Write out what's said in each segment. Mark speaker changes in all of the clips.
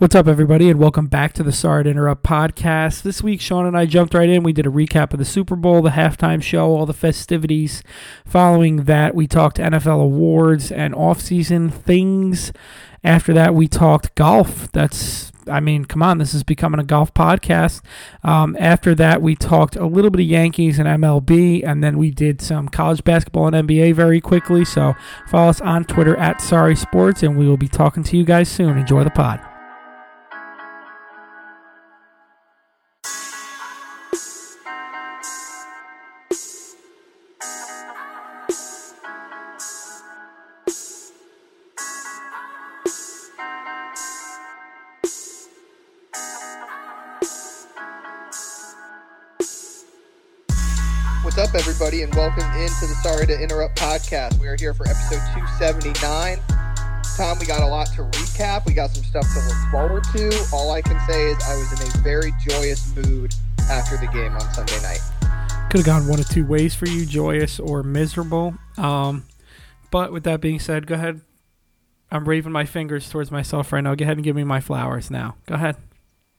Speaker 1: What's up, everybody, and welcome back to the Sorry to Interrupt podcast. This week, Sean and I jumped right in. We did a recap of the Super Bowl, the halftime show, all the festivities. Following that, we talked NFL awards and off-season things. After that, we talked golf. That's, I mean, come on, this is becoming a golf podcast. Um, after that, we talked a little bit of Yankees and MLB, and then we did some college basketball and NBA very quickly. So follow us on Twitter at Sorry Sports, and we will be talking to you guys soon. Enjoy the pod.
Speaker 2: Up, everybody, and welcome into the Sorry to Interrupt podcast. We are here for episode 279. Tom, we got a lot to recap. We got some stuff to look forward to. All I can say is I was in a very joyous mood after the game on Sunday night.
Speaker 1: could have gone one of two ways for you joyous or miserable um, but with that being said go ahead i'm waving my fingers towards myself right now go ahead and give me my flowers now go ahead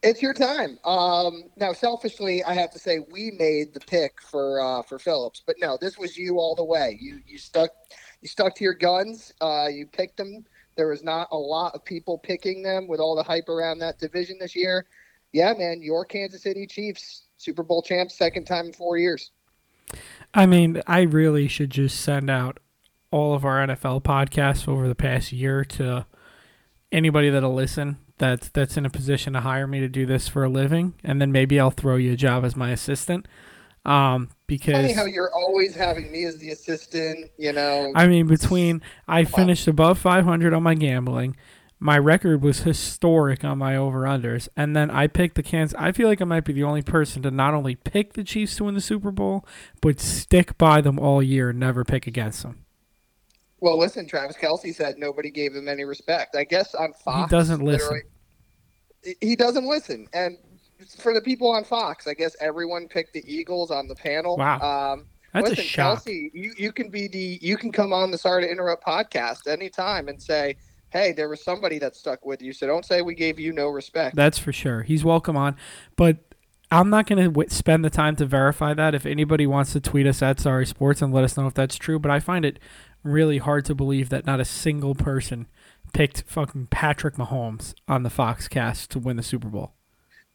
Speaker 2: It's your time. Um, now, selfishly, I have to say we made the pick for uh, for Phillips, but no, this was you all the way. You you stuck you stuck to your guns. Uh, you picked them. There was not a lot of people picking them with all the hype around that division this year. Yeah, man, your Kansas City Chiefs, Super Bowl champs, second time in four years.
Speaker 1: i mean i really should just send out all of our nfl podcasts over the past year to anybody that'll listen that's that's in a position to hire me to do this for a living and then maybe i'll throw you a job as my assistant um, because
Speaker 2: Funny how you're always having me as the assistant. You know,
Speaker 1: I mean, between I finished above 500 on my gambling, my record was historic on my over unders, and then I picked the Kansas. I feel like I might be the only person to not only pick the Chiefs to win the Super Bowl, but stick by them all year and never pick against them.
Speaker 2: Well, listen, Travis Kelce said nobody gave him any respect. I guess on Fox,
Speaker 1: he
Speaker 2: doesn't
Speaker 1: listen.
Speaker 2: He doesn't listen, and for the people on Fox, I guess everyone picked the Eagles on the panel.
Speaker 1: Wow.
Speaker 2: Um,
Speaker 1: That's
Speaker 2: listen,
Speaker 1: a shock.
Speaker 2: Kelce, you, you can be the you can come on the Sorry to Interrupt podcast anytime and say, hey, there was somebody that stuck with you, so don't say we gave you no respect.
Speaker 1: That's for sure. He's welcome on, but I'm not going to w- spend the time to verify that. If anybody wants to tweet us at Sorry Sports and let us know if that's true, but I find it really hard to believe that not a single person picked fucking Patrick Mahomes on the Fox cast to win the Super Bowl.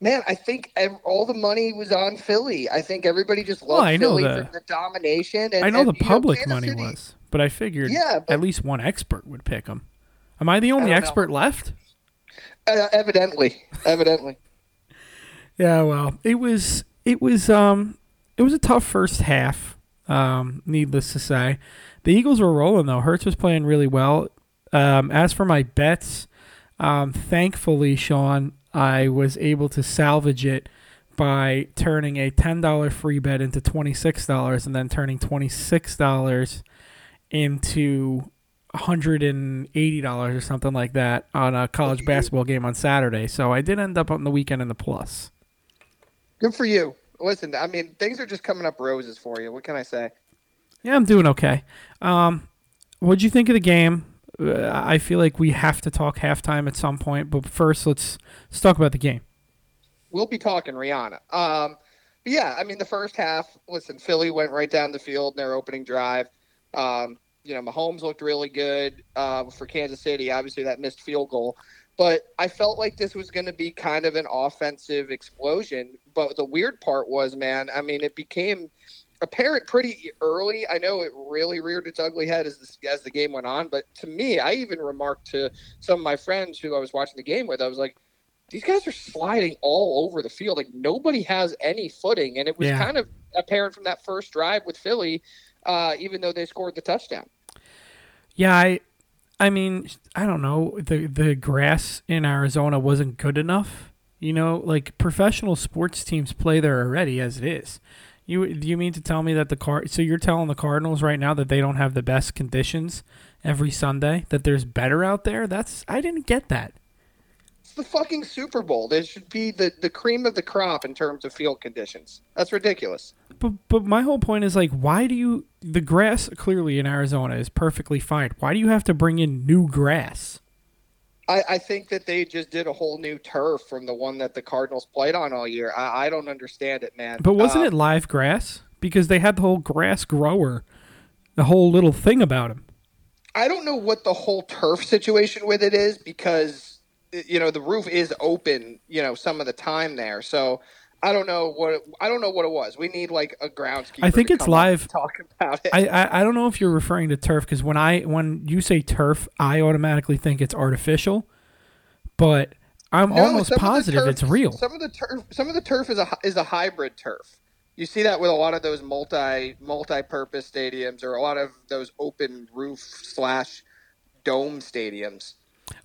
Speaker 2: Man, I think all the money was on Philly. I think everybody just loved
Speaker 1: Well, I know
Speaker 2: Philly
Speaker 1: the-
Speaker 2: for the domination. And,
Speaker 1: I know
Speaker 2: and,
Speaker 1: the public
Speaker 2: Kansas
Speaker 1: money
Speaker 2: City-
Speaker 1: was, but I figured
Speaker 2: Yeah, but-
Speaker 1: at least one expert would pick him. Am I the only
Speaker 2: know.
Speaker 1: expert left?
Speaker 2: Uh, evidently, evidently.
Speaker 1: Yeah, well, it was it was um it was a tough first half. Um, needless to say, the Eagles were rolling though. Hurts was playing really well. Um, as for my bets, um, thankfully, Sean, I was able to salvage it by turning a ten dollar free bet into twenty six dollars, and then turning twenty six dollars into hundred and eighty dollars or something like that on a college basketball game on Saturday. So I did end up on the weekend in the plus.
Speaker 2: Good for you. Listen, I mean, things are just coming up roses for you. What can I say?
Speaker 1: Yeah, I'm doing okay. Um, what'd you think of the game? Uh, I feel like we have to talk halftime at some point, but first let's let's talk about the game.
Speaker 2: We'll be talking Rihanna. Um, but yeah, I mean, the first half, listen, Philly went right down the field in their opening drive. Um, you know, Mahomes looked really good uh, for Kansas City. Obviously, that missed field goal. But I felt like this was going to be kind of an offensive explosion. But the weird part was, man, I mean, it became apparent pretty early. I know it really reared its ugly head as the, as the game went on. But to me, I even remarked to some of my friends who I was watching the game with, I was like, these guys are sliding all over the field. Like nobody has any footing. And it was
Speaker 1: Yeah.
Speaker 2: kind of apparent from that first drive with Philly, uh, even though they scored the touchdown.
Speaker 1: Yeah, I I mean, I don't know. The the grass in Arizona wasn't good enough. You know, like professional sports teams play there already as it is. You do you mean to tell me that the car so you're telling the Cardinals right now that they don't have the best conditions every Sunday, that there's better out there? That's I didn't get that.
Speaker 2: It's the fucking Super Bowl. There should be the, the cream of the crop in terms of field conditions. That's ridiculous.
Speaker 1: But but my whole point is like, why do you? The grass clearly in Arizona is perfectly fine. Why do you have to bring in new grass?
Speaker 2: I, I think that they just did a whole new turf from the one that the Cardinals played on all year. I, I don't understand it, man.
Speaker 1: But wasn't
Speaker 2: Um,
Speaker 1: it live grass? Because they had the whole grass grower, the whole little thing about him.
Speaker 2: I don't know what the whole turf situation with it is because you know the roof is open, you know, some of the time there. So I don't know what it, I don't know what it was. We need like a groundskeeper.
Speaker 1: I think
Speaker 2: to
Speaker 1: it's live-
Speaker 2: Talk about it.
Speaker 1: I, I I don't know if you're referring to turf because when I when you say turf, I automatically think it's artificial, but I'm
Speaker 2: No,
Speaker 1: almost
Speaker 2: some of the
Speaker 1: positive
Speaker 2: turf-
Speaker 1: it's real.
Speaker 2: Some of the turf, some of the turf is a is a hybrid turf. You see that with a lot of those multi multi purpose stadiums or a lot of those open roof slash dome stadiums.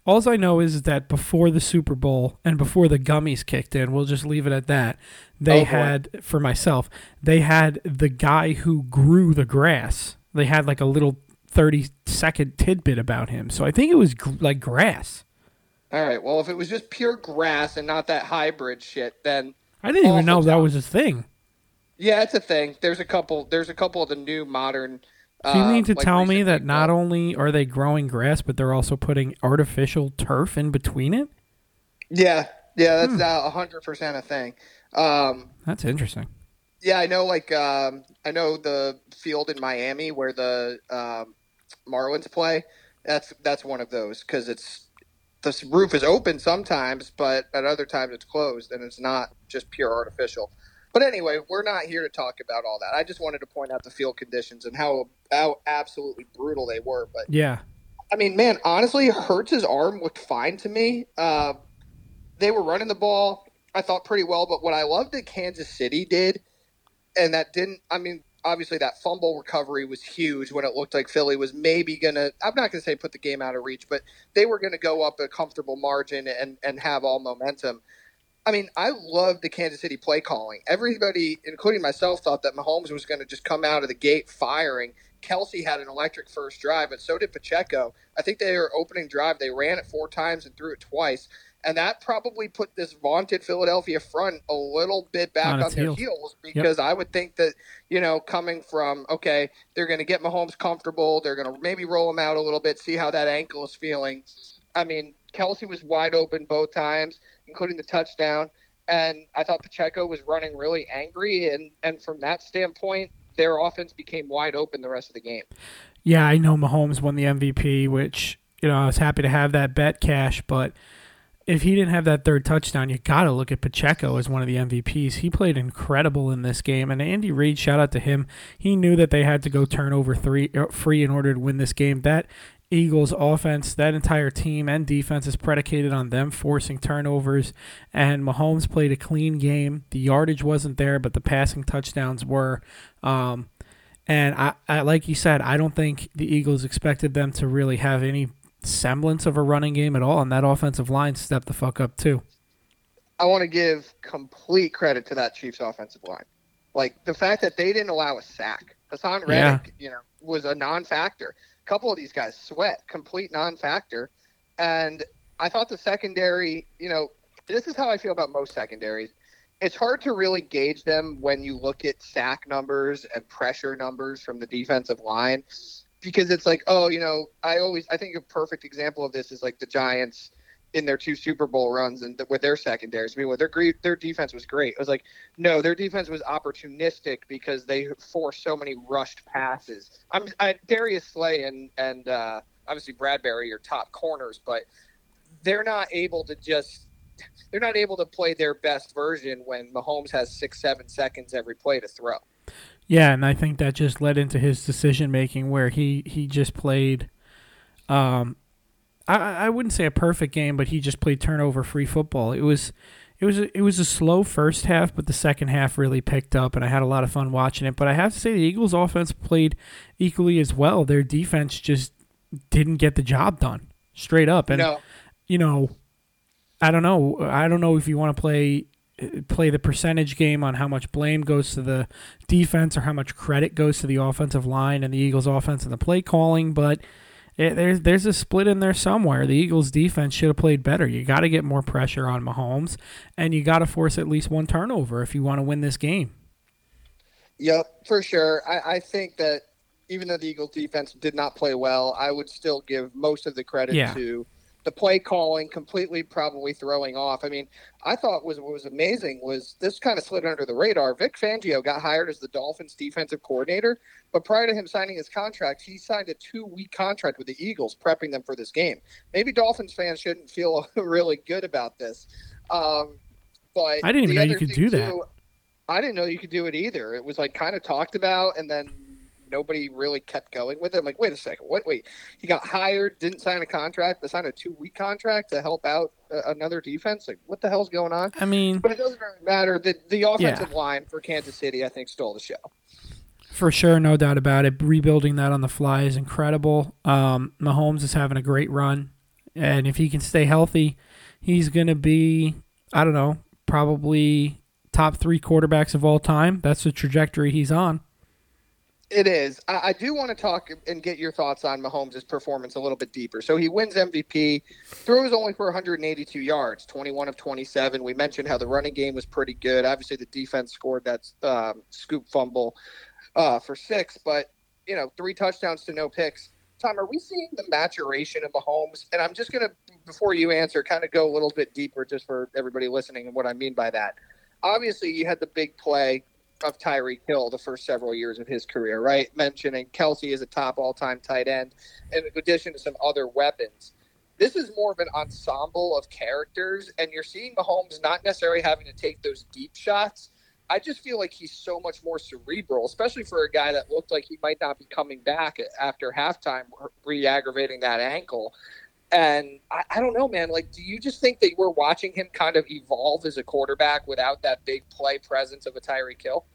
Speaker 1: All I know is that before the Super Bowl and before the gummies kicked in, we'll just leave it at that. They
Speaker 2: Oh,
Speaker 1: had for myself, they had the guy who grew the grass. They had like a little thirty second tidbit about him. So I think it was gr- like grass.
Speaker 2: All right. Well, if it was just pure grass and not that hybrid shit, then
Speaker 1: I didn't even know that was a thing.
Speaker 2: yeah, it's a thing. There's a couple. There's a couple of the new modern.
Speaker 1: Do you
Speaker 2: uh,
Speaker 1: mean to
Speaker 2: like
Speaker 1: tell me that not only are they growing grass, but they're also putting artificial turf in between it?
Speaker 2: Yeah, yeah,
Speaker 1: Hmm.
Speaker 2: that's a hundred percent a thing. Um,
Speaker 1: That's interesting.
Speaker 2: Yeah, I know. Like, um, I know the field in Miami where the um, Marlins play. That's that's one of those because it's the roof is open sometimes, but at other times it's closed, and it's not just pure artificial. But anyway, we're not here to talk about all that. I just wanted to point out the field conditions and how how absolutely brutal they were. But
Speaker 1: Yeah.
Speaker 2: I mean, man, honestly, Hurts's arm looked fine to me. Uh, they were running the ball, I thought, pretty well. But what I loved that Kansas City did, and that didn't, I mean, obviously that fumble recovery was huge when it looked like Philly was maybe going to, I'm not going to say put the game out of reach, but they were going to go up a comfortable margin and, and have all momentum. I mean, I love the Kansas City play calling. Everybody, including myself, thought that Mahomes was going to just come out of the gate firing. Kelce had an electric first drive, but so did Pacheco. I think they were opening drive. They ran it four times and threw it twice. And that probably put this vaunted Philadelphia front a little bit back
Speaker 1: On
Speaker 2: on, their
Speaker 1: heels.
Speaker 2: heels because I would think that, you know, coming from, okay, they're going to get Mahomes comfortable. They're going to maybe roll him out a little bit, see how that ankle is feeling. I mean, Kelce was wide open both times, including the touchdown. And I thought Pacheco was running really angry. And, and from that standpoint, their offense became wide open the rest of the game.
Speaker 1: Yeah, I know Mahomes won the MVP, which, you know, I was happy to have that bet cash, but if he didn't have that third touchdown, you got to look at Pacheco as one of the MVPs. He played incredible in this game, and Andy Reid, shout out to him. He knew that they had to go turnover three uh, free in order to win this game. That Eagles offense, that entire team and defense is predicated on them forcing turnovers, and Mahomes played a clean game. The yardage wasn't there, but the passing touchdowns were. Um, and I, I, like you said, I don't think the Eagles expected them to really have any semblance of a running game at all, and that offensive line stepped the fuck up too.
Speaker 2: I want to give complete credit to that Chiefs offensive line. Like the fact that they didn't allow a sack. Haason
Speaker 1: Yeah.
Speaker 2: Reddick, you know, was a non-factor. A couple of these guys sweat, complete non-factor. And I thought the secondary, you know, this is how I feel about most secondaries. It's hard to really gauge them when you look at sack numbers and pressure numbers from the defensive line because it's like, oh, you know, I always I think a perfect example of this is like the Giants in their two Super Bowl runs and th- with their secondaries. I mean, with their their defense was great. It was like, no, their defense was opportunistic because they forced so many rushed passes. I'm I, Darius Slay and and uh, obviously Bradberry are top corners, but they're not able to just they're not able to play their best version when Mahomes has six seven seconds every play to throw.
Speaker 1: Yeah, and I think that just led into his decision making where he he just played. Um, I I wouldn't say a perfect game, but he just played turnover free football. It was. It was a, it was a slow first half, but the second half really picked up, and I had a lot of fun watching it. But I have to say, the Eagles' offense played equally as well. Their defense just didn't get the job done, straight up. And
Speaker 2: no,
Speaker 1: you know, I don't know. I don't know if you want to play play the percentage game on how much blame goes to the defense or how much credit goes to the offensive line and the Eagles' offense and the play calling, but it, there's there's a split in there somewhere. The Eagles' defense should have played better. You got to get more pressure on Mahomes, and you got to force at least one turnover if you want to win this game.
Speaker 2: Yep, for sure. I, I think that even though the Eagles defense did not play well, I would still give most of the credit
Speaker 1: Yeah.
Speaker 2: to the play calling completely probably throwing off. I mean, I thought was what was amazing was this kind of slid under the radar. Vic Fangio got hired as the Dolphins defensive coordinator, but prior to him signing his contract, he signed a two week contract with the Eagles, prepping them for this game. Maybe Dolphins fans shouldn't feel really good about this. Um, but
Speaker 1: I didn't even know you could do too, that.
Speaker 2: I didn't know you could do it either. It was like kind of talked about, and then nobody really kept going with it. I'm like, wait a second, what? Wait, he got hired, didn't sign a contract, but signed a two week contract to help out uh, another defense. Like, what the hell's going on?
Speaker 1: I mean,
Speaker 2: but it doesn't really matter. The the offensive yeah. line for Kansas City, I think, stole the show.
Speaker 1: For sure, no doubt about it. Rebuilding that on the fly is incredible. Um, Mahomes is having a great run, and if he can stay healthy, he's going to be, I don't know, probably top three quarterbacks of all time. That's the trajectory he's on.
Speaker 2: It is. I, I, do want to talk and get your thoughts on Mahomes' performance a little bit deeper. So he wins MVP, throws only for 182 yards, 21 of 27. We mentioned how the running game was pretty good. Obviously, the defense scored that um, scoop fumble uh, for six, but you know, three touchdowns to no picks. Tom, are we seeing the maturation of Mahomes? And I'm just gonna, before you answer, kind of go a little bit deeper, just for everybody listening, and what I mean by that. Obviously, you had the big play of Tyreek Hill the first several years of his career, right? Mentioning Kelce is a top all time tight end, in addition to some other weapons. This is more of an ensemble of characters, and you're seeing Mahomes not necessarily having to take those deep shots. I just feel like he's so much more cerebral, especially for a guy that looked like he might not be coming back after halftime, re aggravating that ankle. And I, I, don't know, man. Like, do you just think that we're watching him kind of evolve as a quarterback without that big play presence of a Tyreek Hill?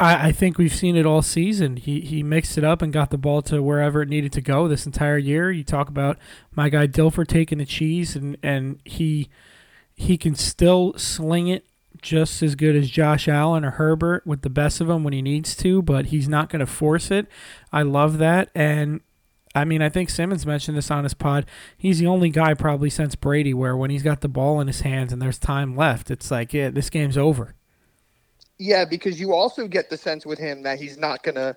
Speaker 1: I, I think we've seen it all season. He he mixed it up and got the ball to wherever it needed to go this entire year. You talk about my guy Dilfer taking the cheese, and, and he he can still sling it just as good as Josh Allen or Herbert with the best of them when he needs to, but he's not going to force it. I love that, and I mean, I think Simmons mentioned this on his pod. He's the only guy probably since Brady where when he's got the ball in his hands and there's time left, it's like, yeah, this game's over.
Speaker 2: Yeah, because you also get the sense with him that he's not gonna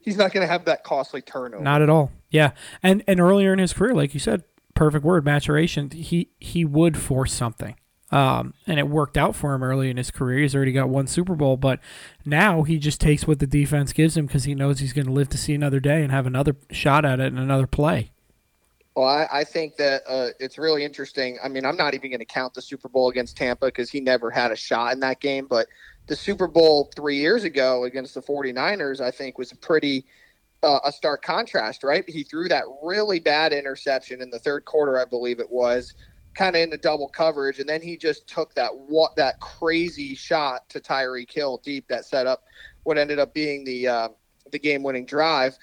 Speaker 2: he's not gonna have that costly turnover.
Speaker 1: Not at all. Yeah, and and earlier in his career, like you said, perfect word maturation. He he would force something. Um, and it worked out for him early in his career. He's already got one Super Bowl, but now he just takes what the defense gives him because he knows he's going to live to see another day and have another shot at it and another play.
Speaker 2: Well, I, I think that uh, it's really interesting. I mean, I'm not even going to count the Super Bowl against Tampa because he never had a shot in that game. But the Super Bowl three years ago against the 49ers, I think, was a pretty uh, a stark contrast, right? He threw that really bad interception in the third quarter, I believe it was, kind of into double coverage, and then he just took that what that crazy shot to Tyreek Hill deep that set up what ended up being the uh, the game winning drive,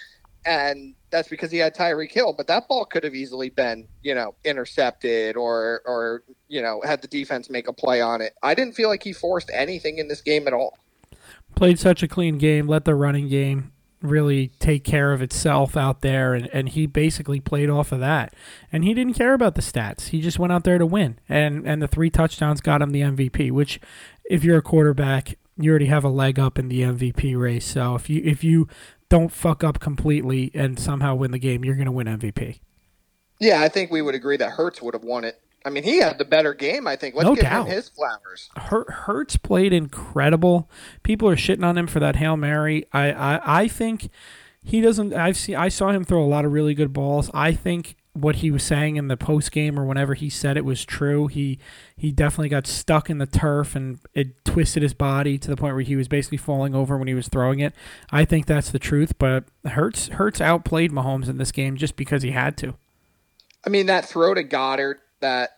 Speaker 2: and that's because he had Tyreek Hill. But that ball could have easily been you know intercepted or or you know had the defense make a play on it. I didn't feel like he forced anything in this game at all.
Speaker 1: Played such a clean game, let the running game really take care of itself out there and, and he basically played off of that. And he didn't care about the stats. He just went out there to win. And and the three touchdowns got him the mvp which if you're a quarterback you already have a leg up in the mvp race. So if you if you don't fuck up completely and somehow win the game you're going to win mvp
Speaker 2: yeah i think we would agree that Hurts would have won it I mean, he had the better game. I think. Let's
Speaker 1: no
Speaker 2: give
Speaker 1: doubt.
Speaker 2: him his flowers.
Speaker 1: Hurts played incredible. People are shitting on him for that hail mary. I, I, I think he doesn't. I've seen. I saw him throw a lot of really good balls. I think what he was saying in the post game or whenever he said it was true. He he definitely got stuck in the turf and it twisted his body to the point where he was basically falling over when he was throwing it. I think that's the truth. But Hurts Hurts outplayed Mahomes in this game just because he had to.
Speaker 2: I mean that throw to Goedert that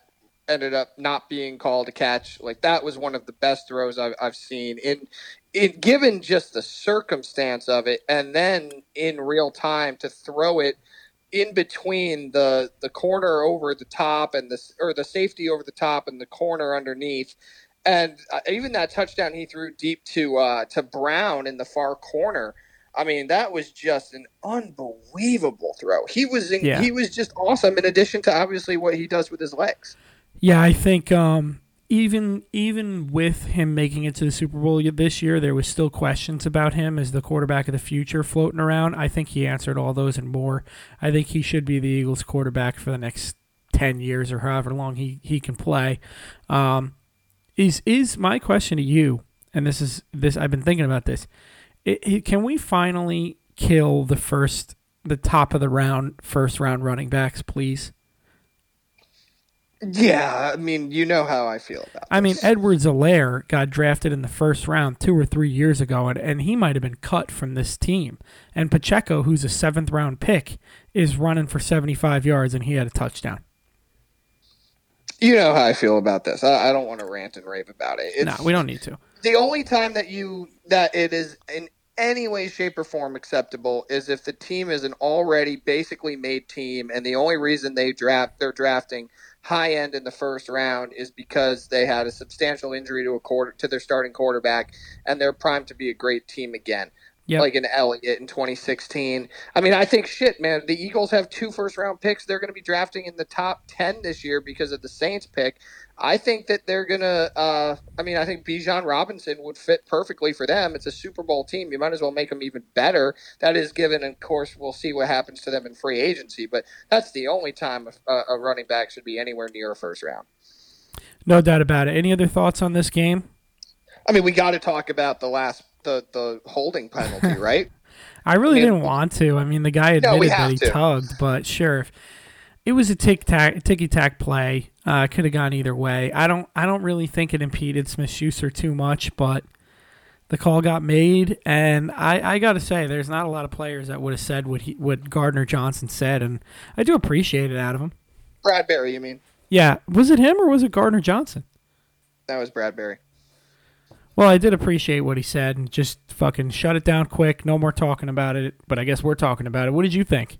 Speaker 2: ended up not being called a catch. Like that was one of the best throws I've, I've seen in, in given just the circumstance of it, and then in real time to throw it in between the the corner over the top and the or the safety over the top and the corner underneath. And uh, even that touchdown he threw deep to uh, to Brown in the far corner. I mean, that was just an unbelievable throw. He was in, yeah. he was just awesome. In addition to obviously what he does with his legs.
Speaker 1: Yeah, I think um, even even with him making it to the Super Bowl this year, there was still questions about him as the quarterback of the future floating around. I think he answered all those and more. I think he should be the Eagles' quarterback for the next ten years or however long he he can play. Um, is is my question to you? And this is this I've been thinking about this. It, it, can we finally kill the first the top of the round first round running backs, please?
Speaker 2: Yeah, I mean, you know how I feel about.
Speaker 1: I
Speaker 2: this.
Speaker 1: mean, Edwards-Helaire got drafted in the first round two or three years ago, and, and he might have been cut from this team. And Pacheco, who's a seventh round pick, is running for 75 yards, and he had a touchdown.
Speaker 2: You know how I feel about this. I, I don't want to rant and rave about it.
Speaker 1: no, we don't need to.
Speaker 2: The only time that you that it is in any way, shape, or form acceptable is if the team is an already basically made team, and the only reason they draft they're drafting high end in the first round is because they had a substantial injury to a quarter to their starting quarterback, and they're primed to be a great team again. Yep. Like an Elliott in 2016. I mean, I think shit, man. The Eagles have two first round picks. They're going to be drafting in the top 10 this year because of the Saints pick. I think that they're gonna. Uh, I mean, I think Bijan Robinson would fit perfectly for them. It's a Super Bowl team. You might as well make them even better. That is given, and of course, we'll see what happens to them in free agency. But that's the only time a, a running back should be anywhere near a first round.
Speaker 1: No doubt about it. Any other thoughts on this game?
Speaker 2: I mean, we got to talk about the last the the holding penalty, right?
Speaker 1: I really I mean, didn't want to. I mean, the guy admitted no, that he to. tugged, but sure. It was a tick tack, ticky tack play. Uh, could have gone either way. I don't. I don't really think it impeded Smith Schuster too much, but the call got made, and I, I got to say, there's not a lot of players that would have said what he, what Gardner Johnson said, and I do appreciate it out of him.
Speaker 2: Bradberry, you mean?
Speaker 1: Yeah, was it him or was it Gardner Johnson?
Speaker 2: That was Bradberry.
Speaker 1: Well, I did appreciate what he said, and just fucking shut it down quick. No more talking about it. But I guess we're talking about it. What did you think?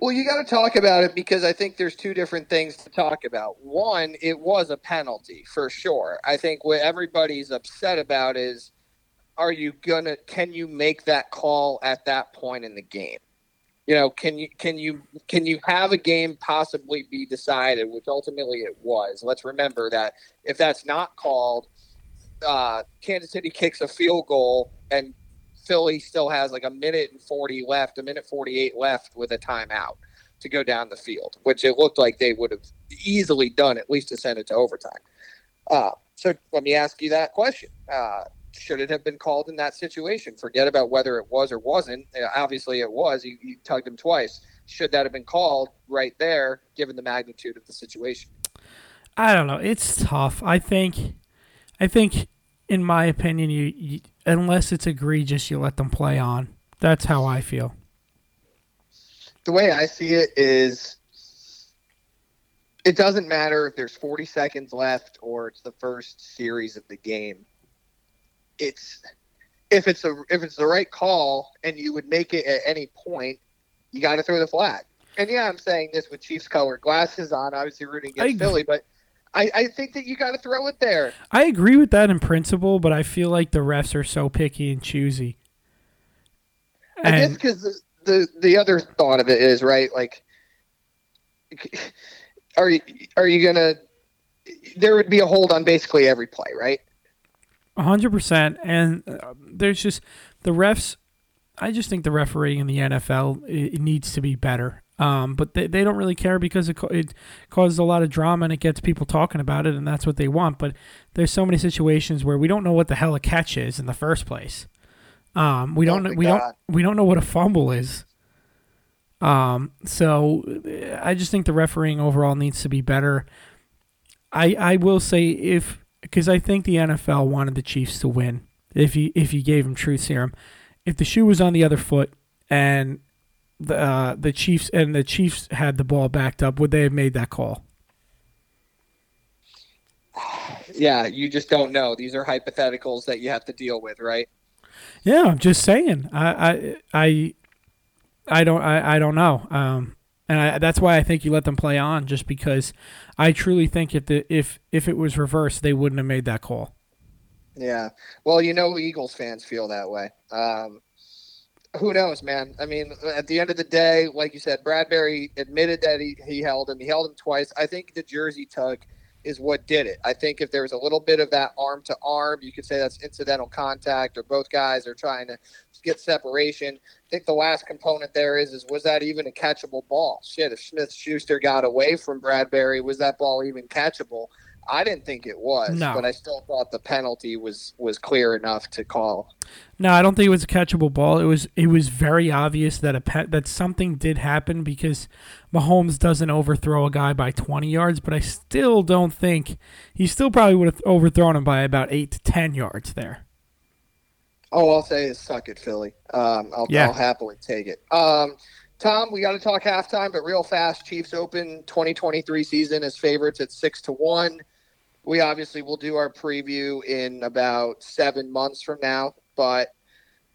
Speaker 2: Well, you got to talk about it because I think there's two different things to talk about. One, it was a penalty for sure. I think what everybody's upset about is are you going to can you make that call at that point in the game? You know, can you can you can you have a game possibly be decided, which ultimately it was. Let's remember that if that's not called, uh, Kansas City kicks a field goal and Philly still has like a minute and 40 left, a minute 48 left with a timeout to go down the field, which it looked like they would have easily done at least to send it to overtime. Uh, so let me ask you that question. Uh, should it have been called in that situation? Forget about whether it was or wasn't. Uh, obviously, it was. You, you tugged him twice. Should that have been called right there, given the magnitude of the situation?
Speaker 1: I don't know. It's tough. I think, I think, in my opinion, you, you unless it's egregious, you let them play on. That's how I feel.
Speaker 2: The way I see it is it doesn't matter if there's 40 seconds left or it's the first series of the game. It's if it's a if it's the right call and you would make it at any point, you got to throw the flag. And yeah, I'm saying this with Chiefs colored glasses on, obviously rooting against I, Philly, but I, I think that you got to throw it there.
Speaker 1: I agree with that in principle, but I feel like the refs are so picky and choosy.
Speaker 2: And I guess because the, the the other thought of it is right, like, are you are you gonna? There would be a hold on basically every play, right?
Speaker 1: A hundred percent, and uh, there's just the refs. I just think the refereeing in the NFL it needs to be better. Um, but they, they don't really care because it, it causes a lot of drama and it gets people talking about it, and that's what they want. But there's so many situations where we don't know what the hell a catch is in the first place. Um, we don't oh we God. don't we don't know what a fumble is. Um, so I just think the refereeing overall needs to be better. I I will say if because I think the NFL wanted the Chiefs to win. If you if you gave them truth serum, if the shoe was on the other foot and the uh, the Chiefs and the Chiefs had the ball backed up, would they have made that call?
Speaker 2: Yeah, you just don't know. These are hypotheticals that you have to deal with, right?
Speaker 1: Yeah, I'm just saying. I I I, I don't I, I don't know. Um, and I, that's why I think you let them play on, just because I truly think if the if if it was reversed, they wouldn't have made that call.
Speaker 2: Yeah, well, you know, Eagles fans feel that way. Um, who knows, man? I mean, at the end of the day, like you said, Bradberry admitted that he, he held him. He held him twice. I think the jersey tug is what did it. I think if there was a little bit of that arm to arm, you could say that's incidental contact, or both guys are trying to get separation. I think the last component there is is was that even a catchable ball? Shit, if Smith Schuster got away from Bradberry, was that ball even catchable? I didn't think it was,
Speaker 1: No.
Speaker 2: but I still thought the penalty was was clear enough to call.
Speaker 1: No, I don't think it was a catchable ball. It was it was very obvious that a pe- that something did happen because Mahomes doesn't overthrow a guy by 20 yards, but I still don't think he still probably would have overthrown him by about 8 to 10 yards there.
Speaker 2: Oh, I'll say is suck it, Philly. Um, I'll,
Speaker 1: Yeah.
Speaker 2: I'll happily take it. Um, Tom, we got to talk halftime, but real fast. Chiefs open 2023 season as favorites at six to one. We obviously will do our preview in about seven months from now, but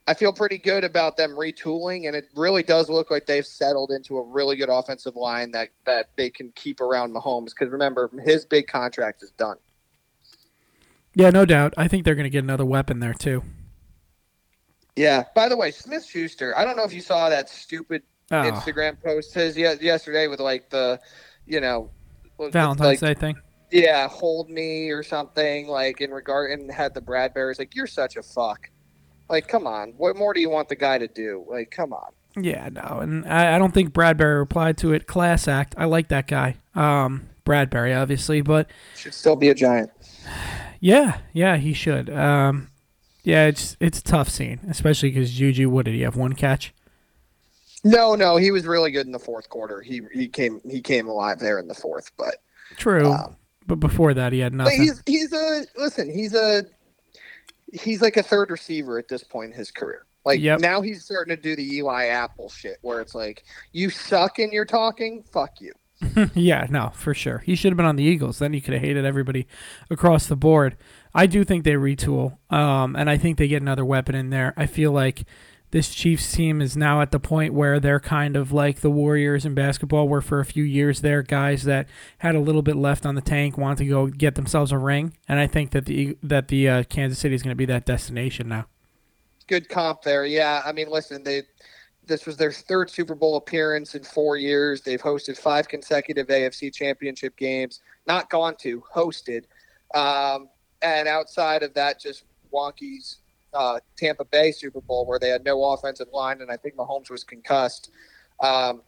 Speaker 2: I feel pretty good about them retooling, and it really does look like they've settled into a really good offensive line that that they can keep around Mahomes. Because remember, his big contract is done.
Speaker 1: Yeah, no doubt. I think they're going to get another weapon there too.
Speaker 2: Yeah. By the way, Smith Schuster. I don't know if you saw that stupid
Speaker 1: Oh,
Speaker 2: Instagram post his ye- yesterday with like the, you know,
Speaker 1: Valentine's
Speaker 2: like,
Speaker 1: Day thing.
Speaker 2: Yeah, hold me or something like in regard and had the Bradberries like you're such a fuck. Like, come on, what more do you want the guy to do? Like, come on.
Speaker 1: Yeah, no, and I, I don't think Bradberry replied to it. Class act. I like that guy. Um, Bradberry, obviously, but
Speaker 2: Should still be a giant.
Speaker 1: yeah, yeah, he should. Um, yeah, it's it's a tough scene, especially because Juju. What did he have? One catch.
Speaker 2: No, no, he was really good in the fourth quarter. He he came he came alive there in the fourth, but
Speaker 1: True,
Speaker 2: um,
Speaker 1: but before that, he had nothing.
Speaker 2: he's he's a listen. He's a he's like a third receiver at this point in his career. Like
Speaker 1: Yep.
Speaker 2: now he's starting to do the Eli Apple shit, where it's like you suck and you're talking, fuck you.
Speaker 1: yeah, no, for sure. He should have been on the Eagles. Then he could have hated everybody across the board. I do think they retool, um, and I think they get another weapon in there. I feel like this Chiefs team is now at the point where they're kind of like the Warriors in basketball, where for a few years there, guys that had a little bit left on the tank want to go get themselves a ring, and I think that the that the uh, Kansas City is going to be that destination now.
Speaker 2: Good comp there. Yeah, I mean, listen, they this was their third Super Bowl appearance in four years. They've hosted five consecutive AFC Championship games. Not gone to, hosted. Um, and outside of that, just wonky's uh, Tampa Bay Super Bowl where they had no offensive line, and I think Mahomes was concussed. Um,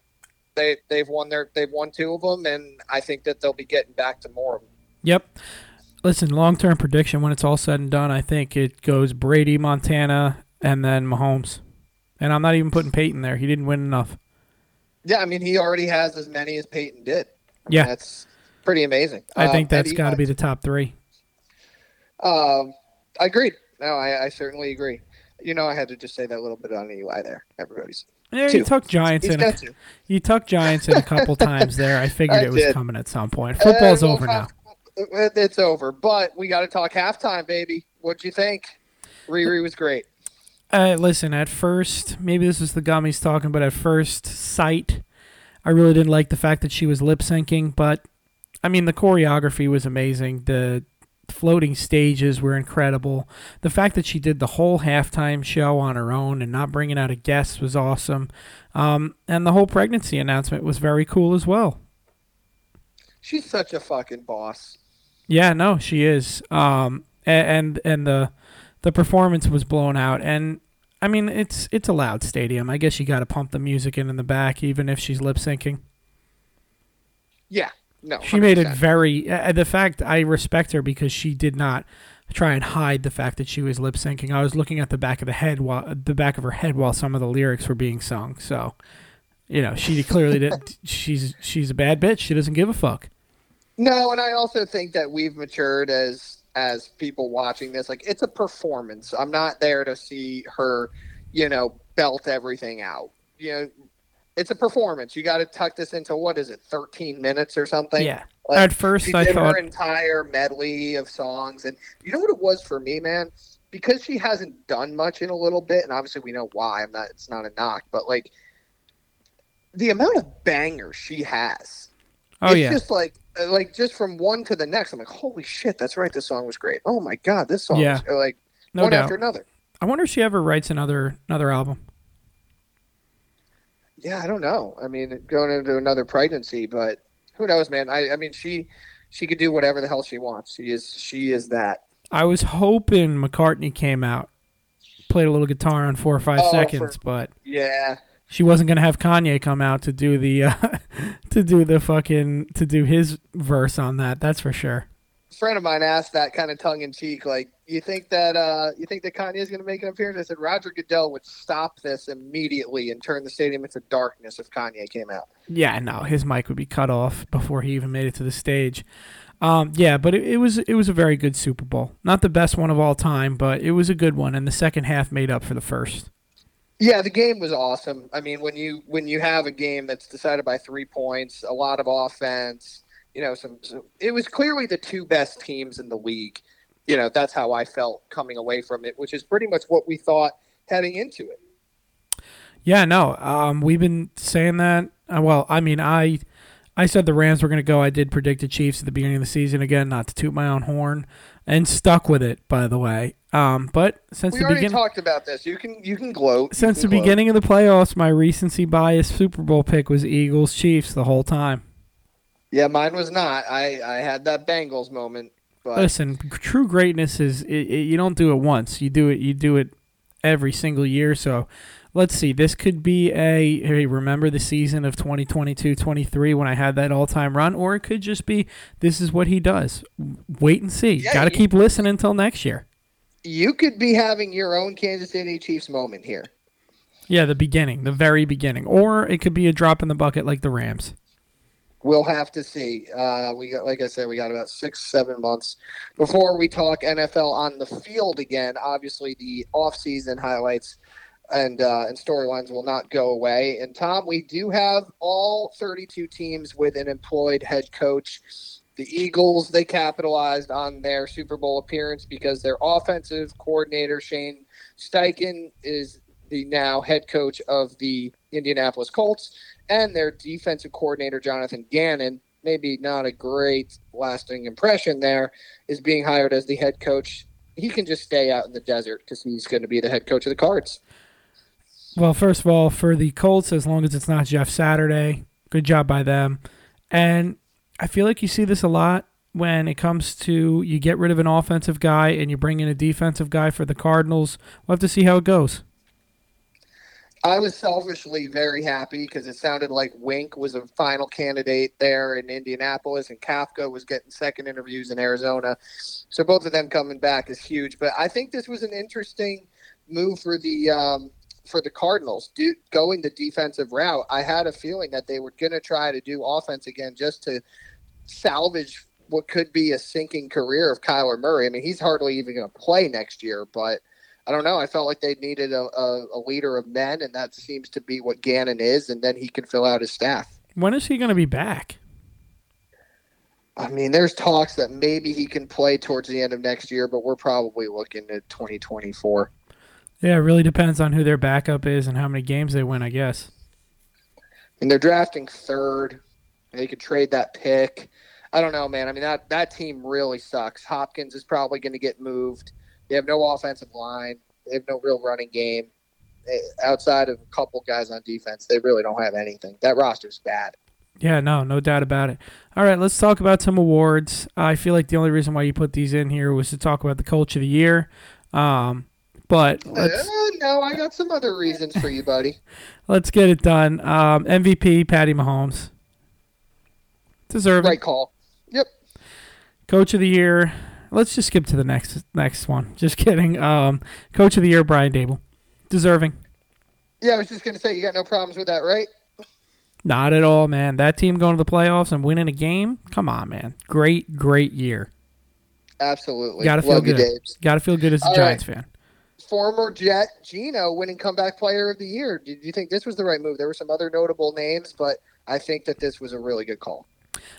Speaker 2: they they've won their they've won two of them, and I think that they'll be getting back to more of them.
Speaker 1: Yep. Listen, long term prediction when it's all said and done, I think it goes Brady, Montana, and then Mahomes. And I'm not even putting Peyton there. He didn't win enough.
Speaker 2: Yeah, I mean, he already has as many as Peyton did. I mean,
Speaker 1: Yeah.
Speaker 2: that's pretty amazing.
Speaker 1: I
Speaker 2: Um,
Speaker 1: think that's
Speaker 2: and
Speaker 1: got to be the top three.
Speaker 2: Um, I agreed. No, I, I certainly agree. You know, I had to just say that little bit on Eli there. Everybody's
Speaker 1: Yeah, you tuck Giants
Speaker 2: he's
Speaker 1: in. A,
Speaker 2: got to.
Speaker 1: you tuck Giants in a couple times there. I figured
Speaker 2: I
Speaker 1: it was
Speaker 2: did.
Speaker 1: coming at some point. Football's
Speaker 2: Uh, well,
Speaker 1: over now.
Speaker 2: It's over, but we got to talk halftime, baby. What'd you think? Riri was great.
Speaker 1: Uh, listen, at first, maybe this was the gummies talking, but at first sight, I really didn't like the fact that she was lip syncing. But I mean, the choreography was amazing. The floating stages were incredible. The fact that she did the whole halftime show on her own and not bringing out a guest was awesome. Um, and the whole pregnancy announcement was very cool as well.
Speaker 2: She's such a fucking boss.
Speaker 1: Yeah, no, she is. Um, and and the the performance was blown out. And I mean, it's it's a loud stadium. I guess you got to pump the music in in the back, even if she's lip syncing.
Speaker 2: Yeah. No.
Speaker 1: She made it very. Uh, the fact I respect her because she did not try and hide the fact that she was lip syncing. I was looking at the back of the head while the back of her head while some of the lyrics were being sung. So, you know, she clearly did. She's she's a bad bitch. She doesn't give a fuck.
Speaker 2: No, and I also think that we've matured as as people watching this. Like it's a performance. I'm not there to see her, you know, belt everything out. You know, it's a performance. You got to tuck this into what is it, 13 minutes or something?
Speaker 1: Yeah.
Speaker 2: Like,
Speaker 1: At first,
Speaker 2: she
Speaker 1: I
Speaker 2: did
Speaker 1: thought
Speaker 2: her entire medley of songs, and you know what it was for me, man. Because she hasn't done much in a little bit, and obviously we know why. I'm not. It's not a knock, but like the amount of bangers she has.
Speaker 1: Oh yeah.
Speaker 2: it's
Speaker 1: yeah,
Speaker 2: just like uh, like just from one to the next. I'm like, holy shit, that's right. This song was great. Oh my god, this song.
Speaker 1: Yeah.
Speaker 2: was, uh, like
Speaker 1: no
Speaker 2: one
Speaker 1: doubt.
Speaker 2: after another.
Speaker 1: I wonder if she ever writes another another album.
Speaker 2: Yeah, I don't know. I mean, going into another pregnancy, but who knows, man? I, I mean, she she could do whatever the hell she wants. She is she is that.
Speaker 1: I was hoping McCartney came out, played a little guitar on four or five
Speaker 2: Oh,
Speaker 1: seconds,
Speaker 2: for-
Speaker 1: but
Speaker 2: Yeah.
Speaker 1: she wasn't gonna have Kanye come out to do the uh, to do the fucking to do his verse on that. That's for sure.
Speaker 2: Friend of mine asked that kind of tongue in cheek, like, you think that uh you think that Kanye is gonna make an appearance? I said Roger Goodell would stop this immediately and turn the stadium into darkness if Kanye came out.
Speaker 1: Yeah, no, his mic would be cut off before he even made it to the stage. Um, yeah, but it, it was it was a very good Super Bowl. Not the best one of all time, but it was a good one, and the second half made up for the first.
Speaker 2: Yeah, the game was awesome. I mean, when you when you have a game that's decided by three points, a lot of offense, you know, some, some it was clearly the two best teams in the league. You know, that's how I felt coming away from it, which is pretty much what we thought heading into it.
Speaker 1: Yeah, no, um, we've been saying that. Uh, well, I mean, I I said the Rams were going to go. I did predict the Chiefs at the beginning of the season. Again, not to toot my own horn, and stuck with it. By the way, um, but since
Speaker 2: We
Speaker 1: the
Speaker 2: already
Speaker 1: beginning.
Speaker 2: talked about this. You can you can gloat.
Speaker 1: Since the
Speaker 2: gloat.
Speaker 1: beginning of the playoffs, my recency bias Super Bowl pick was Eagles Chiefs the whole time.
Speaker 2: Yeah, mine was not. I I had that Bengals moment, but
Speaker 1: Listen, true greatness is it, it, you don't do it once. You do it. You do it every single year. So let's see. This could be a hey, remember the season of 2022-23 when I had that all-time run, or it could just be this is what he does. Wait and see.
Speaker 2: Yeah,
Speaker 1: Got to keep listening until next year.
Speaker 2: you could be having your own Kansas City Chiefs moment here.
Speaker 1: Yeah, the beginning, the very beginning, or it could be a drop in the bucket like the Rams.
Speaker 2: We'll have to see. Uh, we got, like I said, we got about six, seven months before we talk NFL on the field again. Obviously, the off-season highlights and uh, and storylines will not go away. And Tom, we do have all 32 teams with an employed head coach. The Eagles they capitalized on their Super Bowl appearance because their offensive coordinator Shane Steichen is the now head coach of the Indianapolis Colts and their defensive coordinator Jonathan Gannon, maybe not a great lasting impression there, is being hired as the head coach. He can just stay out in the desert because he's going to be the head coach of the Cards.
Speaker 1: Well, first of all, for the Colts, as long as it's not Jeff Saturday, good job by them. And I feel like you see this a lot when it comes to you get rid of an offensive guy and you bring in a defensive guy for the Cardinals. We'll have to see how it goes.
Speaker 2: I was selfishly very happy because it sounded like Wink was a final candidate there in Indianapolis, and Kafka was getting second interviews in Arizona. So both of them coming back is huge. But I think this was an interesting move for the um, for the Cardinals, do, going the defensive route. I had a feeling that they were going to try to do offense again just to salvage what could be a sinking career of Kyler Murray. I mean, he's hardly even going to play next year, but I don't know. I felt like they needed a, a, a leader of men, and that seems to be what Gannon is, and then he can fill out his staff.
Speaker 1: When is he going to be back?
Speaker 2: I mean, there's talks that maybe he can play towards the end of next year, but we're probably looking at 2024.
Speaker 1: Yeah, it really depends on who their backup is and how many games they win, I guess.
Speaker 2: And they're drafting third. They could trade that pick. I don't know, man. I mean, that, that team really sucks. Hopkins is probably going to get moved. They have no offensive line. They have no real running game. They- outside of a couple guys on defense, they really don't have anything. That roster's bad.
Speaker 1: Yeah, no, no doubt about it. All right, let's talk about some awards. I feel like the only reason why you put these in here was to talk about the coach of the year. Um, but let's
Speaker 2: Uh, no, I got some other reasons for you, buddy.
Speaker 1: let's get it done. Um, MVP Patty Mahomes, deserving.
Speaker 2: right call. Yep.
Speaker 1: Coach of the year. Let's just skip to the next next one. Just kidding. Um, Coach of the year Brian Daboll, deserving.
Speaker 2: Yeah, I was just gonna say you got no problems with that, right?
Speaker 1: Not at all, man. That team going to the playoffs and winning a game. Come on, man. Great, great year.
Speaker 2: Absolutely.
Speaker 1: Got to feel
Speaker 2: Love
Speaker 1: good. Got to feel good as a
Speaker 2: All
Speaker 1: Giants fan.
Speaker 2: Former Jet Geno winning comeback player of the year. Did you think this was the right move? There were some other notable names, but I think that this was a really good call.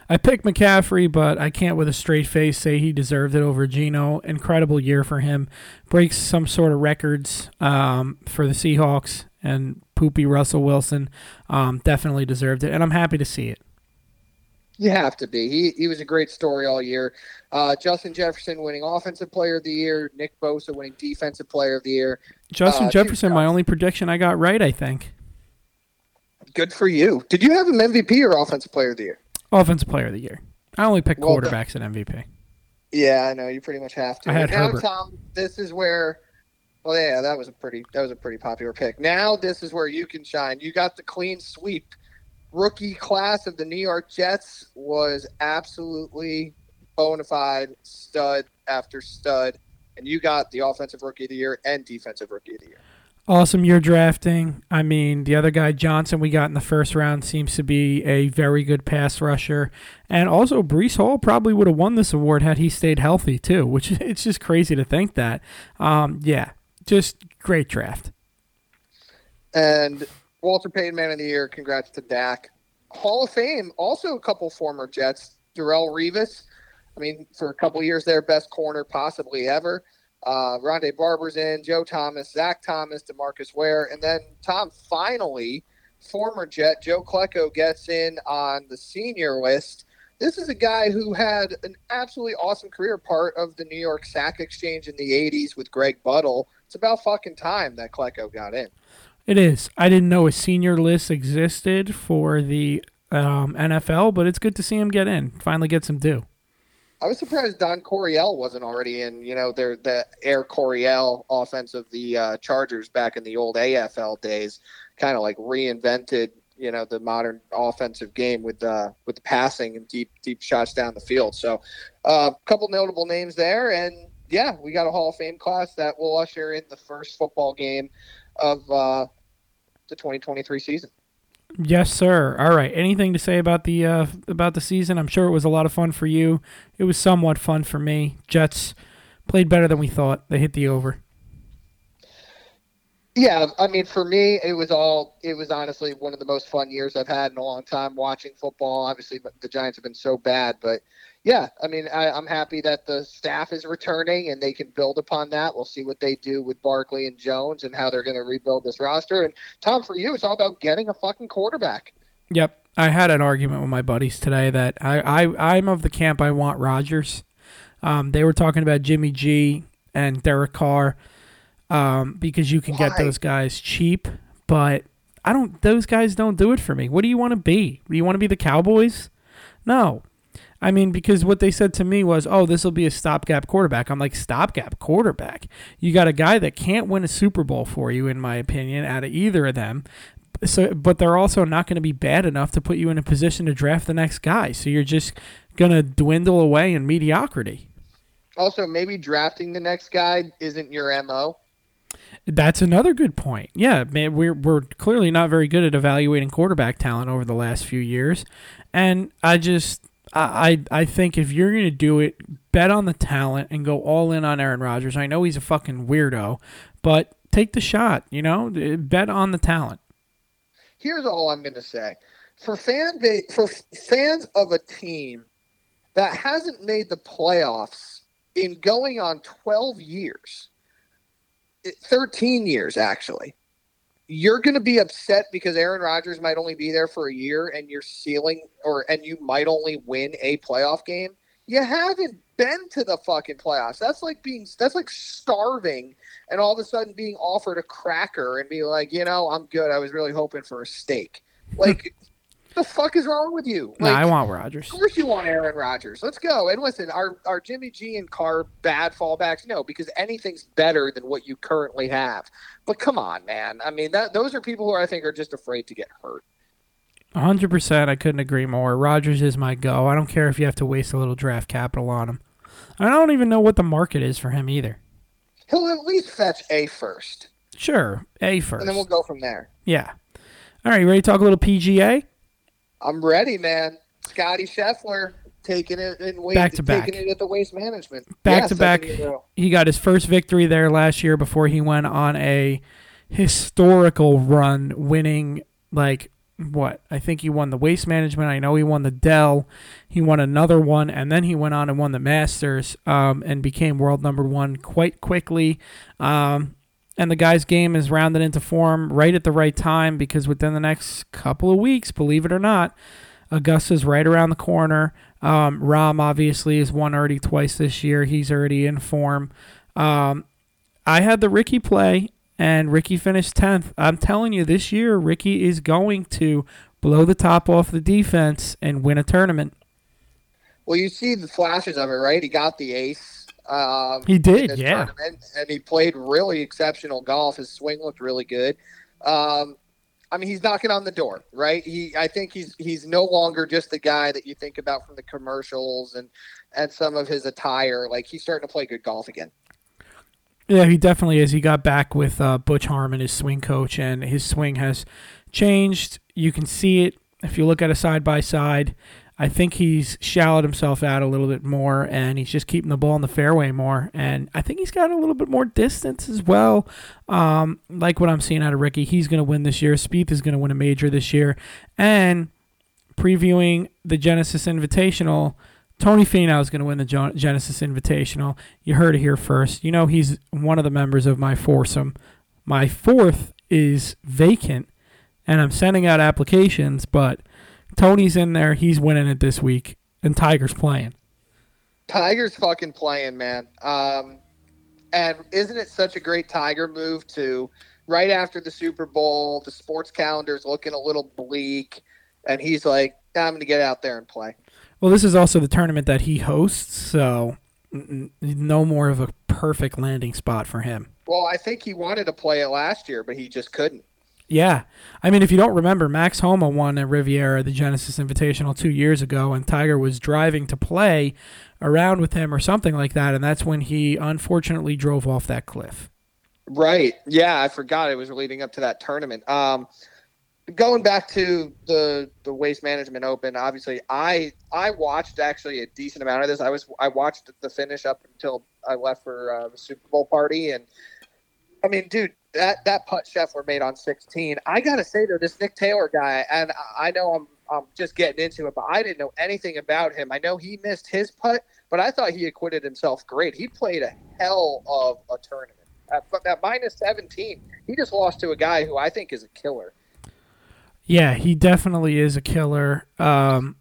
Speaker 1: I picked McCaffrey, but I can't with a straight face say he deserved it over Geno. Incredible year for him. Breaks some sort of records um, for the Seahawks and poopy Russell Wilson. Um, definitely deserved it, and I'm happy to see it.
Speaker 2: You have to be. He he was a great story all year. Uh, Justin Jefferson winning Offensive Player of the Year. Nick Bosa winning Defensive Player of the Year.
Speaker 1: Justin
Speaker 2: Uh,
Speaker 1: Jefferson, my only prediction I got right, I think.
Speaker 2: Good for you. Did you have him MVP or Offensive Player of the Year?
Speaker 1: Offensive Player of the Year. I only pick
Speaker 2: Well,
Speaker 1: quarterbacks at MVP.
Speaker 2: Yeah, I know you pretty much have to.
Speaker 1: I had
Speaker 2: now,
Speaker 1: Herbert.
Speaker 2: Tom, this is where. Well, yeah, that was a pretty that was a pretty popular pick. Now this is where you can shine. You got the clean sweep. Rookie class of the New York Jets was absolutely bona fide stud after stud, and you got the offensive rookie of the year and defensive rookie of the year.
Speaker 1: Awesome year drafting. I mean, the other guy, Johnson, we got in the first round, seems to be a very good pass rusher. And also, Breece Hall probably would have won this award had he stayed healthy, too, which it's just crazy to think that. Um, yeah, just great draft.
Speaker 2: And Walter Payton, Man of the Year. Congrats to Dak. Hall of Fame, also a couple former Jets. Darrelle Revis. I mean, for a couple years there, best corner possibly ever. Uh, Rondé Barber's in, Joe Thomas, Zach Thomas, Demarcus Ware, and then Tom finally, former Jet Joe Klecko gets in on the senior list. This is a guy who had an absolutely awesome career, part of the New York Sack Exchange in the '80s with Greg Buttle. It's about fucking time that Klecko got in.
Speaker 1: It is. I didn't know a senior list existed for the um, NFL, but it's good to see him get in. Finally get some due.
Speaker 2: I was surprised Don Coryell wasn't already in. You know, they're the Air Coryell offense of the uh, Chargers back in the old AFL days, kind of like reinvented. You know, the modern offensive game with uh, with the passing and deep deep shots down the field. So, a uh, couple notable names there, and yeah, we got a Hall of Fame class that will usher in the first football game of uh, the 2023 season.
Speaker 1: Yes, sir. All right. Anything to say about the uh, about the season? I'm sure it was a lot of fun for you. It was somewhat fun for me. Jets played better than we thought. They hit the over.
Speaker 2: Yeah, I mean, for me, it was all. It was honestly one of the most fun years I've had in a long time watching football. Obviously, the Giants have been so bad, but yeah, I mean, I, I'm happy that the staff is returning and they can build upon that. We'll see what they do with Barkley and Jones and how they're going to rebuild this roster. And Tom, for you, it's all about getting a fucking quarterback.
Speaker 1: Yep. I had an argument with my buddies today that I, I I'm of the camp I want Rodgers. Um, they were talking about Jimmy G and Derek Carr um, because you can get those guys cheap, but I don't. Those guys don't do it for me. What do you want to be? Do you want to be the Cowboys? No. I mean, because what they said to me was, "Oh, this will be a stopgap quarterback." I'm like, "Stopgap quarterback? You got a guy that can't win a Super Bowl for you, in my opinion, out of either of them. So, but they're also not going to be bad enough to put you in a position to draft the next guy. So you're just going to dwindle away in mediocrity.
Speaker 2: Also, maybe drafting the next guy isn't your mo.
Speaker 1: That's another good point. Yeah, man, we're we're clearly not very good at evaluating quarterback talent over the last few years, and I just I I think if you're gonna do it, bet on the talent and go all in on Aaron Rodgers. I know he's a fucking weirdo, but take the shot. You know, bet on the talent.
Speaker 2: Here's all I'm to say: for fan ba- for fans of a team that hasn't made the playoffs in going on 12 years, eh, 13 years actually. You're going to be upset because Aaron Rodgers might only be there for a year and you're ceiling or and you might only win a playoff game. You haven't been to the fucking playoffs. That's like being that's like starving and all of a sudden being offered a cracker and be like, you know, I'm good. I was really hoping for a steak. Like, the fuck is wrong with you? Like,
Speaker 1: I want Rodgers.
Speaker 2: of course you want Aaron Rodgers. Let's go. And listen, are are Jimmy G and Carr bad fallbacks? No, because anything's better than what you currently have. But come on, man. I mean, that those are people who I think are just afraid to get hurt.
Speaker 1: 100%. I couldn't agree more. Rodgers is my go. I don't care if you have to waste a little draft capital on him. I don't even know what the market is for him either.
Speaker 2: He'll at least fetch a first,
Speaker 1: Sure, A first.
Speaker 2: and then we'll go from there.
Speaker 1: Yeah. All right, you ready to talk a little PGA?
Speaker 2: I'm ready, man. Scotty Scheffler taking it in waste,
Speaker 1: Back to back.
Speaker 2: taking it at the waste management.
Speaker 1: Back to back.
Speaker 2: second year in a row.
Speaker 1: He got his first victory there last year before he went on a historical run, winning like what? I think he won the waste management. I know he won the Dell. He won another one, and then he went on and won the Masters um, and became world number one quite quickly. Um, and the guy's game is rounded into form right at the right time because within the next couple of weeks, believe it or not, Augusta's right around the corner. Um, Rahm obviously has won already twice this year. He's already in form. Um, I had the Rickie play, and Rickie finished 10th. I'm telling you, this year, Rickie is going to blow the top off the defense and win a tournament.
Speaker 2: Well, you see the flashes of it, right? He got the ace. Um,
Speaker 1: He did, yeah.
Speaker 2: and he played really exceptional golf. His swing looked really good. Um, I mean, he's knocking on the door, right? He, I think he's he's no longer just the guy that you think about from the commercials and and some of his attire. Like he's starting to play good golf again.
Speaker 1: Yeah, he definitely is. He got back with uh, Butch Harmon, his swing coach, and his swing has changed. You can see it if you look at a side by side. I think he's shallowed himself out a little bit more, and he's just keeping the ball in the fairway more. And I think he's got a little bit more distance as well. Um, like what I'm seeing out of Rickie, he's going to win this year. Spieth is going to win a major this year, and previewing the Genesis Invitational. Tony Finau is going to win the Genesis Invitational. You heard it here first. You know he's one of the members of my foursome. My fourth is vacant, and I'm sending out applications, but Tony's in there. He's winning it this week, and Tiger's playing.
Speaker 2: Tiger's fucking playing, man. Um, and isn't it such a great Tiger move to right after the Super Bowl, the sports calendar's looking a little bleak, and he's like, I'm going to get out there and play.
Speaker 1: Well, this is also the tournament that he hosts, so no more of a perfect landing spot for him.
Speaker 2: Well, I think he wanted to play it last year, but he just couldn't.
Speaker 1: Yeah. I mean, if you don't remember, Max Homa won at Riviera, the Genesis Invitational, two years ago, and Tiger was driving to play around with him or something like that, and that's when he unfortunately drove off that cliff.
Speaker 2: Right. Yeah, I forgot it was leading up to that tournament. Um, going back to the the Waste Management Open, obviously, I I watched actually a decent amount of this. I was I watched the finish up until I left for uh, the Super Bowl party, and I mean, dude, that that putt Scheffler made on 16. I gotta say though, this Nick Taylor guy, and I know I'm I'm just getting into it, but I didn't know anything about him. I know he missed his putt, but I thought he acquitted himself great. He played a hell of a tournament. At, minus 17, he just lost to a guy who I think is a killer.
Speaker 1: Yeah, he definitely is a killer. Um,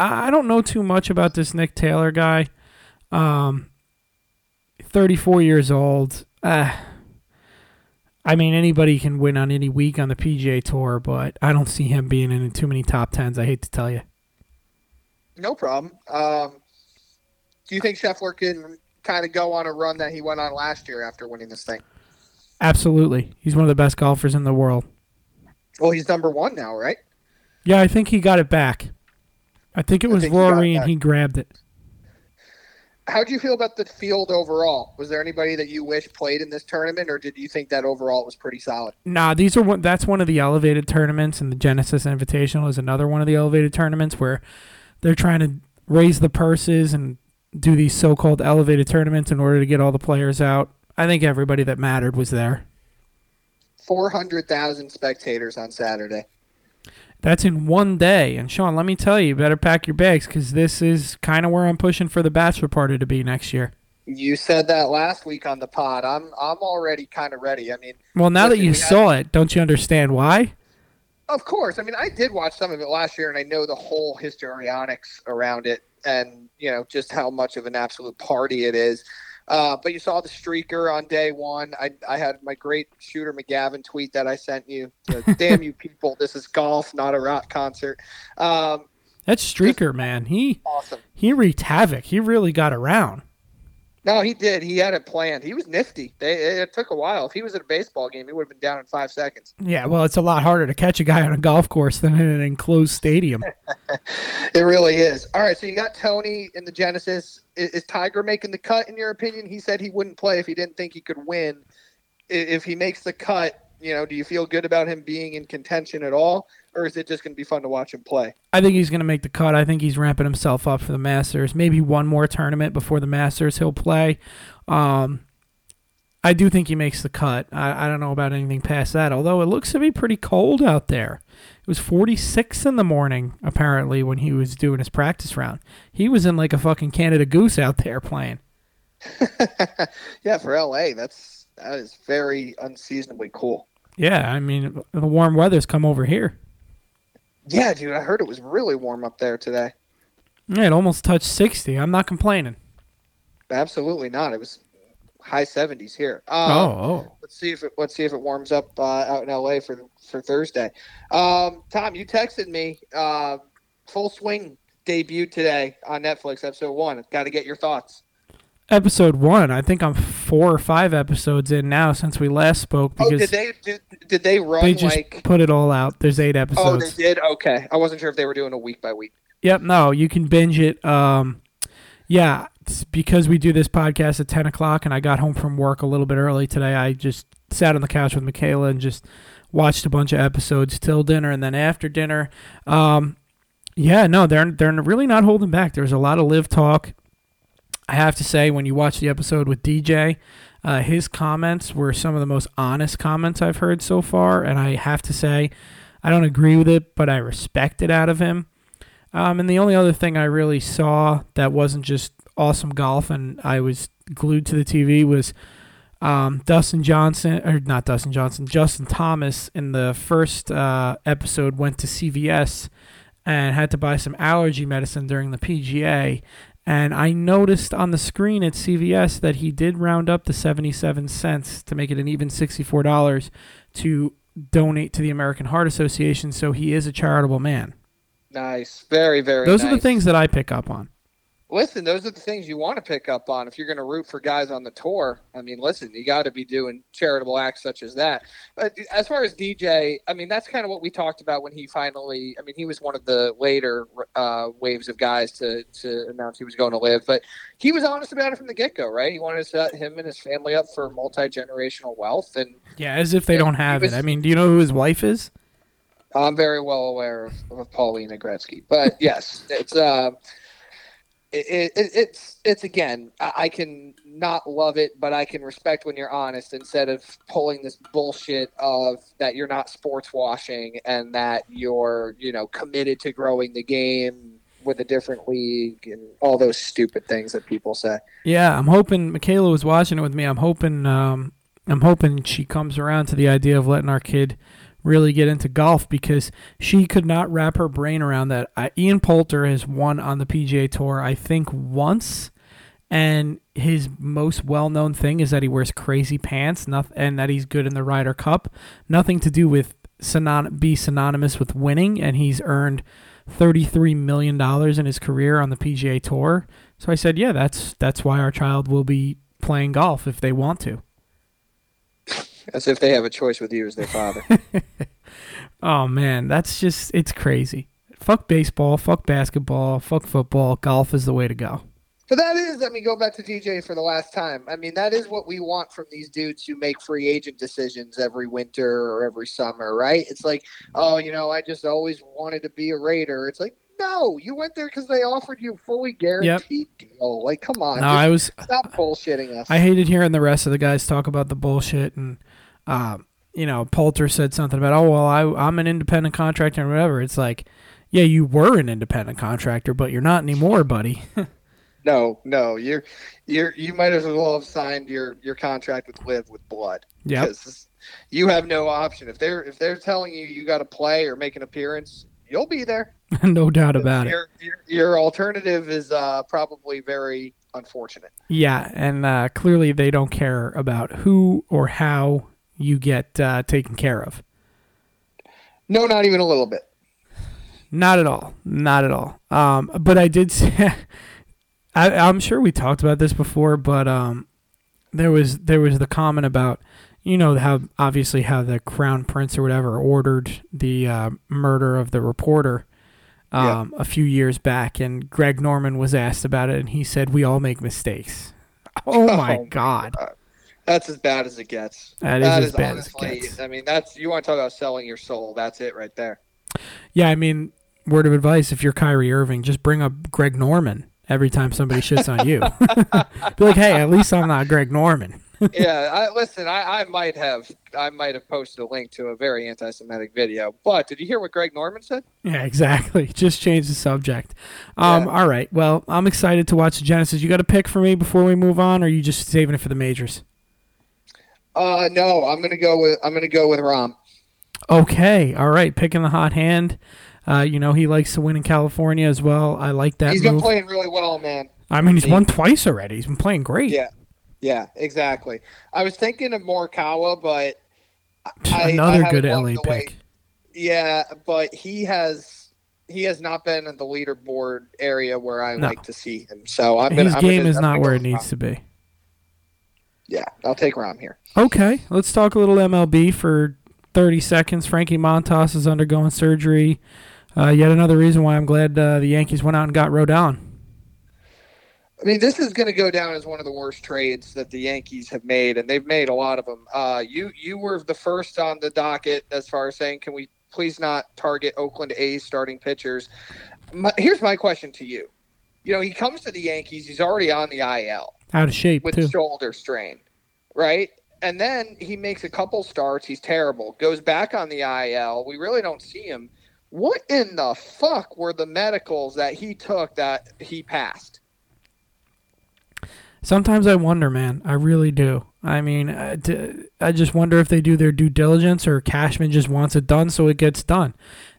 Speaker 1: I I don't know too much about this Nick Taylor guy. Um, 34 years old. Uh, I mean, anybody can win on any week on the PGA Tour, but I don't see him being in too many top tens. I hate to tell you.
Speaker 2: No problem. Um, do you think Scheffler can kind of go on a run that he went on last year after winning this thing?
Speaker 1: Absolutely, he's one of the best golfers in the world.
Speaker 2: Well, he's number one now, right?
Speaker 1: Yeah, I think he got it back. I think it was
Speaker 2: think he got it
Speaker 1: Rory, and he grabbed it.
Speaker 2: How do you feel about the field overall? Was there anybody that you wish played in this tournament, or did you think that overall it was pretty solid?
Speaker 1: Nah, these are one. That's one of the elevated tournaments, and the Genesis Invitational is another one of the elevated tournaments where they're trying to raise the purses and do these so-called elevated tournaments in order to get all the players out. I think everybody that mattered was there.
Speaker 2: 400,000 spectators on Saturday.
Speaker 1: That's in one day. And Sean, let me tell you, you better pack your bags because this is kind of where I'm pushing for the bachelor party to be next year.
Speaker 2: You said that last week on the pod. I'm I'm already kind of ready. I mean,
Speaker 1: Well, now that you
Speaker 2: had-
Speaker 1: saw it, don't you understand why?
Speaker 2: Of course. I mean, I did watch some of it last year, and I know the whole histrionics around it, and you know just how much of an absolute party it is. Uh, but you saw the streaker on day one. I, I had my great shooter McGavin tweet that I sent you. to, Damn you people! This is golf, not a rock concert. Um,
Speaker 1: That streaker, man, he
Speaker 2: awesome.
Speaker 1: he wreaked havoc. He really got around.
Speaker 2: No, he did. He had it planned. He was nifty. They, it took a while. If he was at a baseball game, he would have been down in five seconds.
Speaker 1: Yeah, well, it's a lot harder to catch a guy on a golf course than in an enclosed stadium.
Speaker 2: It really is. All right, so you got Tony in the Genesis. Is, is Tiger making the cut in your opinion? He said he wouldn't play if he didn't think he could win. If he makes the cut, you know, do you feel good about him being in contention at all, or is it just going to be fun to watch him play?
Speaker 1: I think he's going to make the cut. I think he's ramping himself up for the Masters. Maybe one more tournament before the Masters he'll play. Um, I do think he makes the cut. I, I don't know about anything past that, although it looks to be pretty cold out there. It was 46 in the morning, apparently, when he was doing his practice round. He was in like a fucking Canada Goose out there playing.
Speaker 2: yeah, for LA, that's that is very unseasonably cool.
Speaker 1: Yeah, I mean, the warm weather's come over here.
Speaker 2: Yeah, dude, I heard it was really warm up there today.
Speaker 1: Yeah, it almost touched 60. I'm not complaining.
Speaker 2: Absolutely not. It was high 70s here. Um,
Speaker 1: oh, oh.
Speaker 2: Let's see if it let's see if it warms up uh, out in LA for for Thursday. Um, Tom, you texted me uh, full swing debuted today on Netflix, episode one. Got to get your thoughts.
Speaker 1: Episode one. I think I'm four or five episodes in now since we last spoke.
Speaker 2: Oh,
Speaker 1: Because
Speaker 2: did they did, did they run
Speaker 1: they just
Speaker 2: like?
Speaker 1: put it all out. There's eight episodes.
Speaker 2: Oh, they did. Okay, I wasn't sure if they were doing a week by week.
Speaker 1: Yep, no, you can binge it. Um, yeah, it's because we do this podcast at ten o'clock, and I got home from work a little bit early today. I just sat on the couch with Michaela and just watched a bunch of episodes till dinner, and then after dinner, um, yeah, no, they're they're really not holding back. There's a lot of LIV talk. I have to say, when you watch the episode with DJ, uh, his comments were some of the most honest comments I've heard so far, and I have to say, I don't agree with it, but I respect it out of him. Um, and the only other thing I really saw that wasn't just awesome golf, and I was glued to the TV was um, Dustin Johnson, or not Dustin Johnson, Justin Thomas in the first uh, episode went to CVS and had to buy some allergy medicine during the PGA. And I noticed on the screen at CVS that he did round up the 77 cents to make it an even $64 to donate to the American Heart Association. So he is a charitable man.
Speaker 2: Nice, very very.
Speaker 1: Those are the things that I pick up on.
Speaker 2: Listen, those are the things you want to pick up on if you're going to root for guys on the tour. I mean, listen, you got to be doing charitable acts such as that. But as far as DJ, I mean, that's kind of what we talked about when he finally. I mean, he was one of the later uh, waves of guys to to announce he was going to LIV, but he was honest about it from the get go, right? He wanted to set him and his family up for multi generational wealth, and
Speaker 1: Yeah, as if they don't have
Speaker 2: was-
Speaker 1: it. I mean, do you know who his wife is?
Speaker 2: I'm very well aware of, of Paulina Gretzky, but yes, it's uh, it, it, it's it's again, I, I can not love it, but I can respect when you're honest instead of pulling this bullshit of that you're not sports washing and that you're you know committed to growing the game with a different league and all those stupid things that people say.
Speaker 1: Yeah, I'm hoping Michaela was watching it with me. I'm hoping um, I'm hoping she comes around to the idea of letting our kid really get into golf because she could not wrap her brain around that. Ian Poulter has won on the PGA Tour, I think, once, and his most well-known thing is that he wears crazy pants, and that he's good in the Ryder Cup. Nothing to do with synon- be synonymous with winning, and he's earned thirty-three million dollars in his career on the PGA Tour. So I said, yeah, that's that's why our child will be playing golf if they want to.
Speaker 2: As if they have a choice with you as their father.
Speaker 1: Oh man, that's just it's crazy. Fuck baseball, fuck basketball, fuck football. Golf is the way to go.
Speaker 2: But that is, I mean, go back to DJ for the last time. I mean, that is what we want from these dudes who make free agent decisions every winter or every summer, right? It's like, oh, you know, I just always wanted to be a Raider. It's like, no, you went there because they offered you a fully guaranteed deal. Like, come on,
Speaker 1: No, I was
Speaker 2: stop bullshitting us.
Speaker 1: I hated hearing the rest of the guys talk about the bullshit and um, you know, Poulter said something about, oh well, I I'm an independent contractor and whatever. It's like, yeah, you were an independent contractor, but you're not anymore, buddy.
Speaker 2: no, no, you're you're you might as well have signed your your contract with LIV with blood.
Speaker 1: yep.
Speaker 2: because you have no option. If they're if they're telling you you got to play or make an appearance, you'll be there.
Speaker 1: no doubt about it.
Speaker 2: your, Your, your alternative is uh, probably very unfortunate.
Speaker 1: Yeah, and uh, clearly they don't care about who or how you get uh, taken care of.
Speaker 2: No, not even a little bit.
Speaker 1: Not at all. Not at all. Um, but I did say, I, I'm sure we talked about this before, but um, there was there was the comment about you know how obviously how the crown prince or whatever ordered the uh, murder of the reporter um, a few years back, and Greg Norman was asked about it, and he said we all make mistakes. Oh my
Speaker 2: Oh my
Speaker 1: god,
Speaker 2: That's as bad as it gets.
Speaker 1: that is
Speaker 2: That
Speaker 1: as
Speaker 2: is
Speaker 1: bad as it
Speaker 2: honestly.
Speaker 1: gets.
Speaker 2: I mean, that's you want to talk about selling your soul. That's it right there.
Speaker 1: Yeah, I mean, word of advice: if you're Kyrie Irving, just bring up Greg Norman every time somebody shits on you. Be like, hey, at least I'm not Greg Norman.
Speaker 2: Yeah, I, listen. I, I might have I might have posted a link to a very anti-Semitic video. But did you hear what Greg Norman said?
Speaker 1: Yeah, exactly. Just change the subject. Um,
Speaker 2: Yeah.
Speaker 1: All right. Well, I'm excited to watch the Genesis. You got a pick for me before we move on, or are you just saving it for the majors?
Speaker 2: Uh, no, I'm gonna go with I'm gonna go with Rahm.
Speaker 1: Okay. All right. Picking the hot hand. Uh, you know he likes to win in California as well. I like that
Speaker 2: He's been playing really well, man.
Speaker 1: I mean, he's won twice already. He's been playing great.
Speaker 2: Yeah, yeah, exactly. I was thinking of Morikawa, but I,
Speaker 1: Another
Speaker 2: I
Speaker 1: good LA
Speaker 2: the way-
Speaker 1: pick.
Speaker 2: Yeah, but he has he has not been in the leaderboard area where I
Speaker 1: No.
Speaker 2: like to see him. So I'm gonna,
Speaker 1: His
Speaker 2: I'm
Speaker 1: game
Speaker 2: gonna,
Speaker 1: is
Speaker 2: I'm
Speaker 1: not where it needs
Speaker 2: Rahm.
Speaker 1: to be.
Speaker 2: Yeah, I'll take Rahm here.
Speaker 1: Okay, let's talk a little MLB for 30 seconds. Frankie Montas is undergoing surgery. Uh, yet another reason why I'm glad uh, the Yankees went out and got Rodon.
Speaker 2: I mean, this is going to go down as one of the worst trades that the Yankees have made, and they've made a lot of them. Uh, you you were the first on the docket as far as saying, can we please not target Oakland A's starting pitchers? My, here's my question to you. You know, he comes to the Yankees, he's already on the IL
Speaker 1: Out of shape,
Speaker 2: with
Speaker 1: too.
Speaker 2: shoulder strain, right? And then he makes a couple starts, he's terrible, goes back on the IL. We really don't see him. What in the fuck were the medicals that he took that he passed?
Speaker 1: Sometimes I wonder, man. I really do. I mean, I just wonder if they do their due diligence or Cashman just wants it done so it gets done.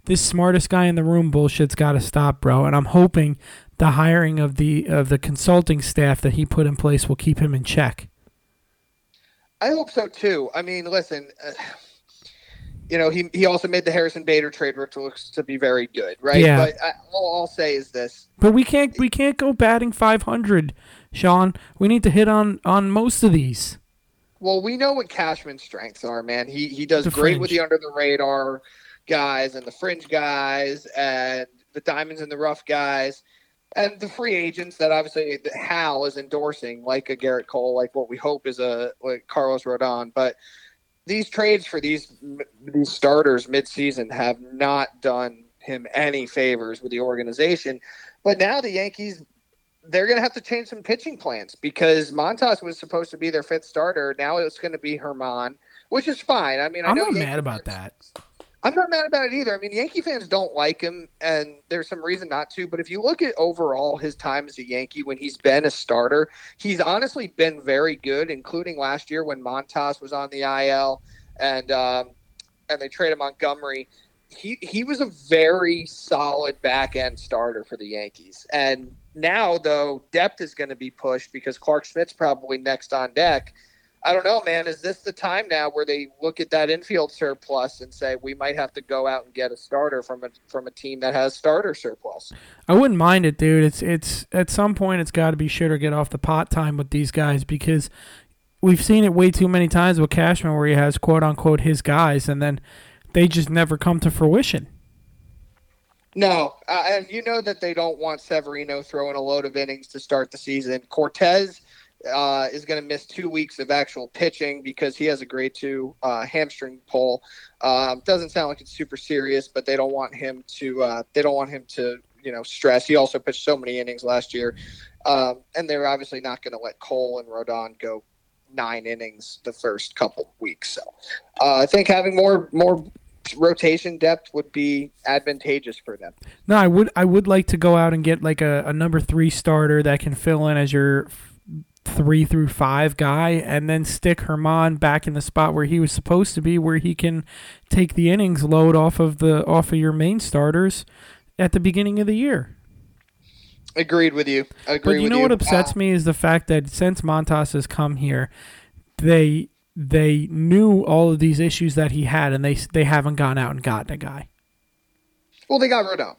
Speaker 1: This smartest guy in the room bullshit's got to stop, bro. And I'm hoping the hiring of the of the consulting staff that he put in place will keep him in check.
Speaker 2: I hope so too. I mean, listen, uh, you know, he he also made the Harrison Bader trade, which looks to be very good, right?
Speaker 1: Yeah.
Speaker 2: But I, all I'll say is this:
Speaker 1: But we can't we can't go batting 500, Sean. We need to hit on on most of these.
Speaker 2: Well, we know what Cashman's strengths are, man. He he does
Speaker 1: The
Speaker 2: great with the under the radar guys and the fringe guys and the diamonds in the rough guys and the free agents that obviously that Hal is endorsing, like a Gerrit Cole, like what we hope is a like Carlos Rodon. But these trades for these these starters midseason have not done him any favors with the organization. But now the Yankees they're going to have to change some pitching plans because Montas was supposed to be their fifth starter. Now it's going to be Germán, which is fine. I mean, I
Speaker 1: I'm
Speaker 2: know
Speaker 1: not
Speaker 2: Yankee
Speaker 1: mad about that.
Speaker 2: I'm not mad about it either. I mean, Yankee fans don't like him, and there's some reason not to. But if you look at overall his time as a Yankee when he's been a starter, he's honestly been very good, including last year when Montas was on the IL and um, and they traded Montgomery. He he was a very solid back end starter for the Yankees, and now though depth is going to be pushed because Clarke Schmidt's probably next on deck. I don't know, man. Is this the time now where they look at that infield surplus and say we might have to go out and get a starter from a from a team that has starter surplus?
Speaker 1: I wouldn't mind it, dude. It's it's at some point it's got to be shit or get off the pot time with these guys because we've seen it way too many times with Cashman where he has quote unquote his guys and then they just never come to fruition.
Speaker 2: No, uh, and you know that they don't want Severino throwing a load of innings to start the season. Cortes uh, is going to miss two weeks of actual pitching because he has a grade two uh, hamstring pull. Um, doesn't sound like it's super serious, but they don't want him to. Uh, they don't want him to, you know, stress. He also pitched so many innings last year, um, and they're obviously not going to let Cole and Rodon go nine innings the first couple weeks. So uh, I think having more more rotation depth would be advantageous for them.
Speaker 1: No, I would I would like to go out and get like a, a number three starter that can fill in as your three through five guy, and then stick Germán back in the spot where he was supposed to be, where he can take the innings load off of the off of your main starters at the beginning of the year.
Speaker 2: Agreed with you. Agreed
Speaker 1: But you know
Speaker 2: you.
Speaker 1: what upsets
Speaker 2: Uh,
Speaker 1: me is the fact that since Montas has come here, they they knew all of these issues that he had, and they they haven't gone out and gotten a guy.
Speaker 2: well, they got Rodon.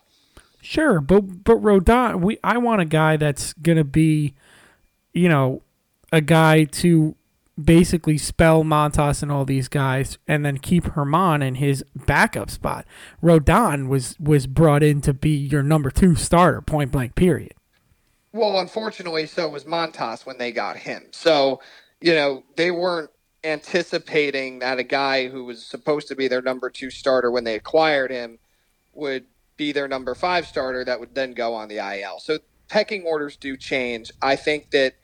Speaker 1: Sure, but but Rodon, we I want a guy that's gonna be, you know, a guy to basically spell Montas and all these guys, and then keep Germán in his backup spot. Rodon was was brought in to be your number two starter, point blank. Period.
Speaker 2: Well, unfortunately, so was Montas when they got him. So, you know, they weren't anticipating that a guy who was supposed to be their number two starter when they acquired him would be their number five starter that would then go on the IL. So pecking orders do change. I think that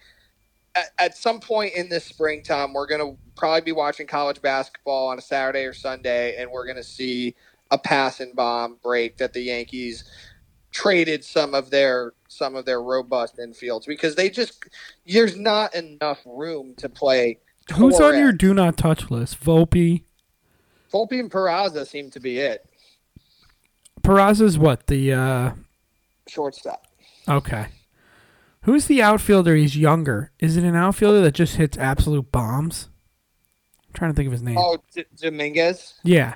Speaker 2: at, at some point in this springtime, we're going to probably be watching college basketball on a Saturday or Sunday, and we're going to see a pass and bomb break that the Yankees traded some of their some of their robust infields because they just there's not enough room to play.
Speaker 1: Who's on your do not touch list? Volpe.
Speaker 2: Volpe and Peraza seem to be it.
Speaker 1: Peraza's what the uh
Speaker 2: Shortstop.
Speaker 1: okay. Who's the outfielder? He's younger. Is it an outfielder that just hits absolute bombs? I'm trying to think of his name.
Speaker 2: Oh, D- Dominguez.
Speaker 1: Yeah.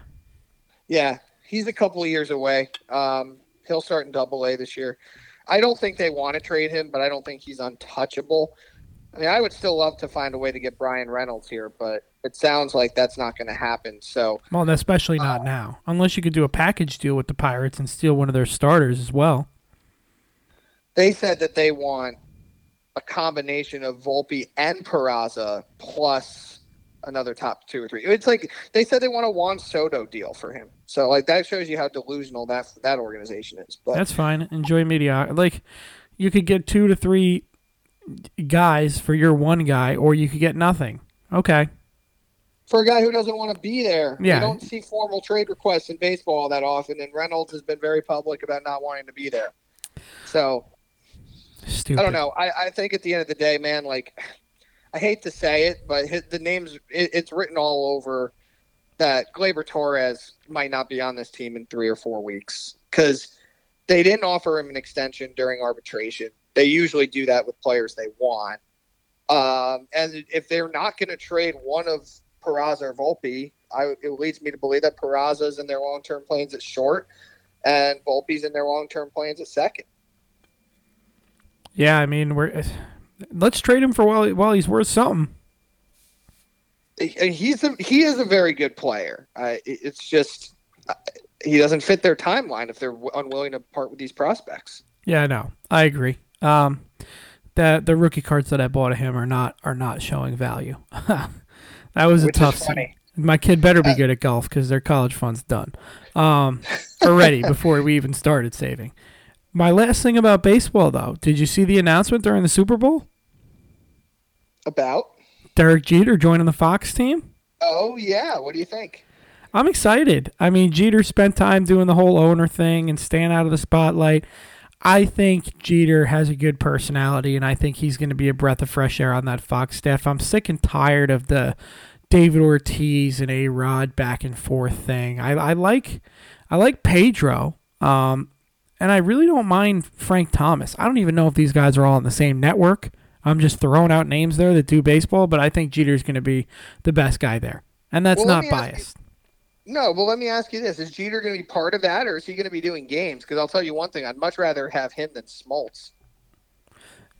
Speaker 2: Yeah, he's a couple of years away. Um, He'll start in Double A this year. I don't think they want to trade him, but I don't think he's untouchable. I mean, I would still love to find a way to get Bryan Reynolds here, but it sounds like that's not going to happen. So,
Speaker 1: well, especially not uh, now, unless you could do a package deal with the Pirates and steal one of their starters as well.
Speaker 2: They said that they want a combination of Volpe and Peraza plus another top two or three. It's like they said they want a Juan Soto deal for him. So like that shows you how delusional that that organization is. But
Speaker 1: that's fine. Enjoy media. Like you could get two to three guys for your one guy, or you could get nothing. Okay.
Speaker 2: For a guy who doesn't want to be there, yeah. you don't see formal trade requests in baseball that often, and Reynolds has been very public about not wanting to be there. So, Stupid. I don't know. I, I think at the end of the day, man, like I hate to say it, but his, the names it, it's written all over that Gleyber Torres might not be on this team in three or four weeks because they didn't offer him an extension during arbitration. They usually do that with players they want. Um, and if they're not going to trade one of Peraza or Volpe, I, it leads me to believe that Peraza's in their long term plans at short and Volpe's in their long term plans at second.
Speaker 1: Yeah, I mean, we're let's trade him for while while he's worth something.
Speaker 2: He's a, he is a very good player. Uh, it's just uh, he doesn't fit their timeline if they're unwilling to part with these prospects.
Speaker 1: Yeah, no, I agree. Um, the the rookie cards that I bought of him are not are not showing value. that was Which a tough. Funny. My kid better be uh, good at golf because their college fund's done um, already before we even started saving. My last thing about baseball, though, did you see the announcement during the Super Bowl?
Speaker 2: About?
Speaker 1: Derek Jeter joining the Fox team?
Speaker 2: Oh, yeah. What do you think?
Speaker 1: I'm excited. I mean, Jeter spent time doing the whole owner thing and staying out of the spotlight. I think Jeter has a good personality, and I think he's going to be a breath of fresh air on that Fox staff. I'm sick and tired of the David Ortiz and A Rod back and forth thing. I, I like I like Pedro. Um, and I really don't mind Frank Thomas. I don't even know if these guys are all on the same network. I'm just throwing out names there that do baseball, but I think Jeter's going to be the best guy there. And that's well, not biased.
Speaker 2: No, but let me ask you this. Is Jeter going to be part of that, or is he going to be doing games? Because I'll tell you one thing. I'd much rather have him than Smoltz.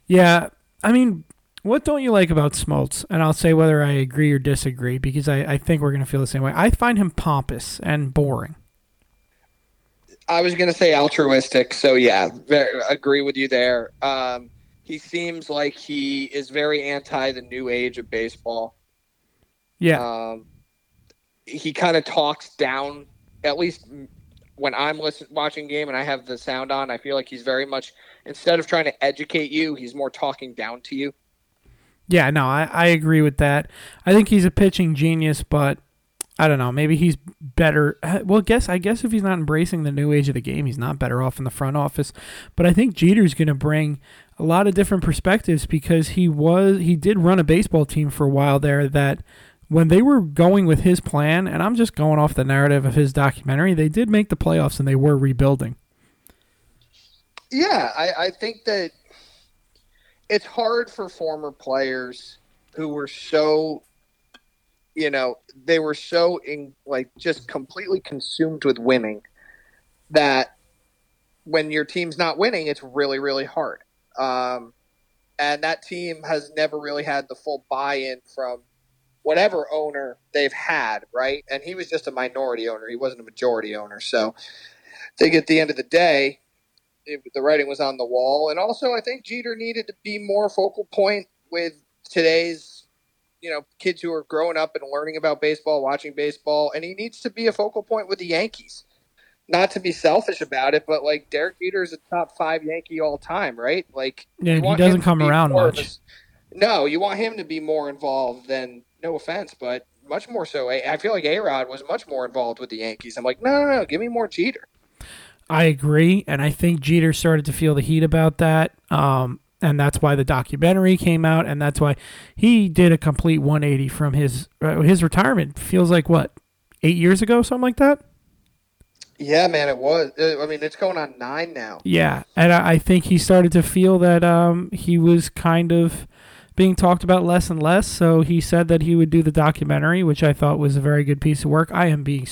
Speaker 1: Yeah. I mean, what don't you like about Smoltz? And I'll say whether I agree or disagree, because I, I think we're going to feel the same way. I find him pompous and boring.
Speaker 2: I was going to say altruistic. So yeah, very, agree with you there. Um, he seems like he is very anti the new age of baseball.
Speaker 1: Yeah.
Speaker 2: Um, he kind of talks down, at least when I'm listening, watching game and I have the sound on. I feel like he's very much instead of trying to educate you, he's more talking down to you.
Speaker 1: Yeah, no, I, I agree with that. I think he's a pitching genius, but I don't know. Maybe he's better. Well, guess I guess if he's not embracing the new age of the game, he's not better off in the front office. But I think Jeter's going to bring a lot of different perspectives because he was he did run a baseball team for a while there that when they were going with his plan, and I'm just going off the narrative of his documentary, they did make the playoffs and they were rebuilding.
Speaker 2: Yeah, I, I think that it's hard for former players who were so you know, they were so in like just completely consumed with winning that when your team's not winning, it's really, really hard. Um, and that team has never really had the full buy-in from whatever owner they've had, right? And he was just a minority owner; he wasn't a majority owner. So, I think at the end of the day, it, the writing was on the wall. And also, I think Jeter needed to be more focal point with today's you know kids who are growing up and learning about baseball, watching baseball, and he needs to be a focal point with the Yankees. Not to be selfish about it, but like Derek Jeter is a top five Yankee all time, right? Like,
Speaker 1: yeah, he doesn't come around much.
Speaker 2: A, no, you want him to be more involved than. No offense, but much more so. I feel like A Rod was much more involved with the Yankees. I'm like, no, no, no, give me more Jeter.
Speaker 1: I agree, and I think Jeter started to feel the heat about that. Um, and that's why the documentary came out, and that's why he did a complete 180 from his uh, his retirement. Feels like what eight years ago, something like that.
Speaker 2: Yeah, man, it was. Uh, I mean, it's going on nine now.
Speaker 1: Yeah, and I, I think he started to feel that um, he was kind of being talked about less and less. So he said that he would do the documentary, which I thought was a very good piece of work. I am being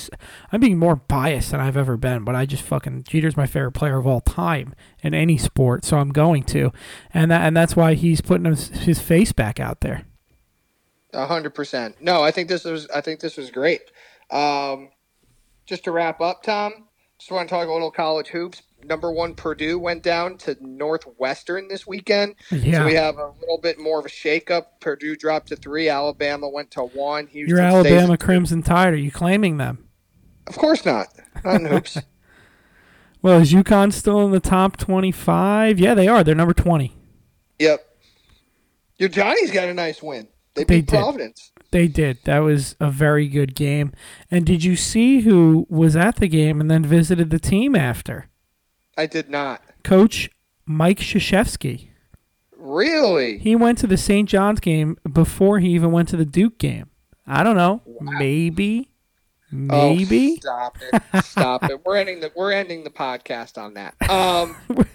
Speaker 1: I'm being more biased than I've ever been, but I just fucking Jeter's my favorite player of all time in any sport, so I'm going to, and that and that's why he's putting his, his face back out there.
Speaker 2: A hundred percent. No, I think this was I think this was great. Um, just to wrap up, Tom, just want to talk a little college hoops. Number one, Purdue went down to Northwestern this weekend.
Speaker 1: Yeah.
Speaker 2: So we have a little bit more of a shakeup. Purdue dropped to three. Alabama went to one. Houston
Speaker 1: Your Alabama Crimson Tide, are you claiming them?
Speaker 2: Of course not. Not hoops.
Speaker 1: Well, is UConn still in the top 25? Yeah, they are. They're number 20.
Speaker 2: Yep. Your Johnny's got a nice win. They
Speaker 1: They
Speaker 2: beat
Speaker 1: did.
Speaker 2: Providence.
Speaker 1: They did. That was a very good game. And did you see who was at the game and then visited the team after?
Speaker 2: I did not.
Speaker 1: Coach Mike Krzyzewski.
Speaker 2: Really?
Speaker 1: He went to the St. John's game before he even went to the Duke game. I don't know. Maybe. Maybe.
Speaker 2: Oh, stop it! Stop it! We're ending the we're ending the podcast on that. Um,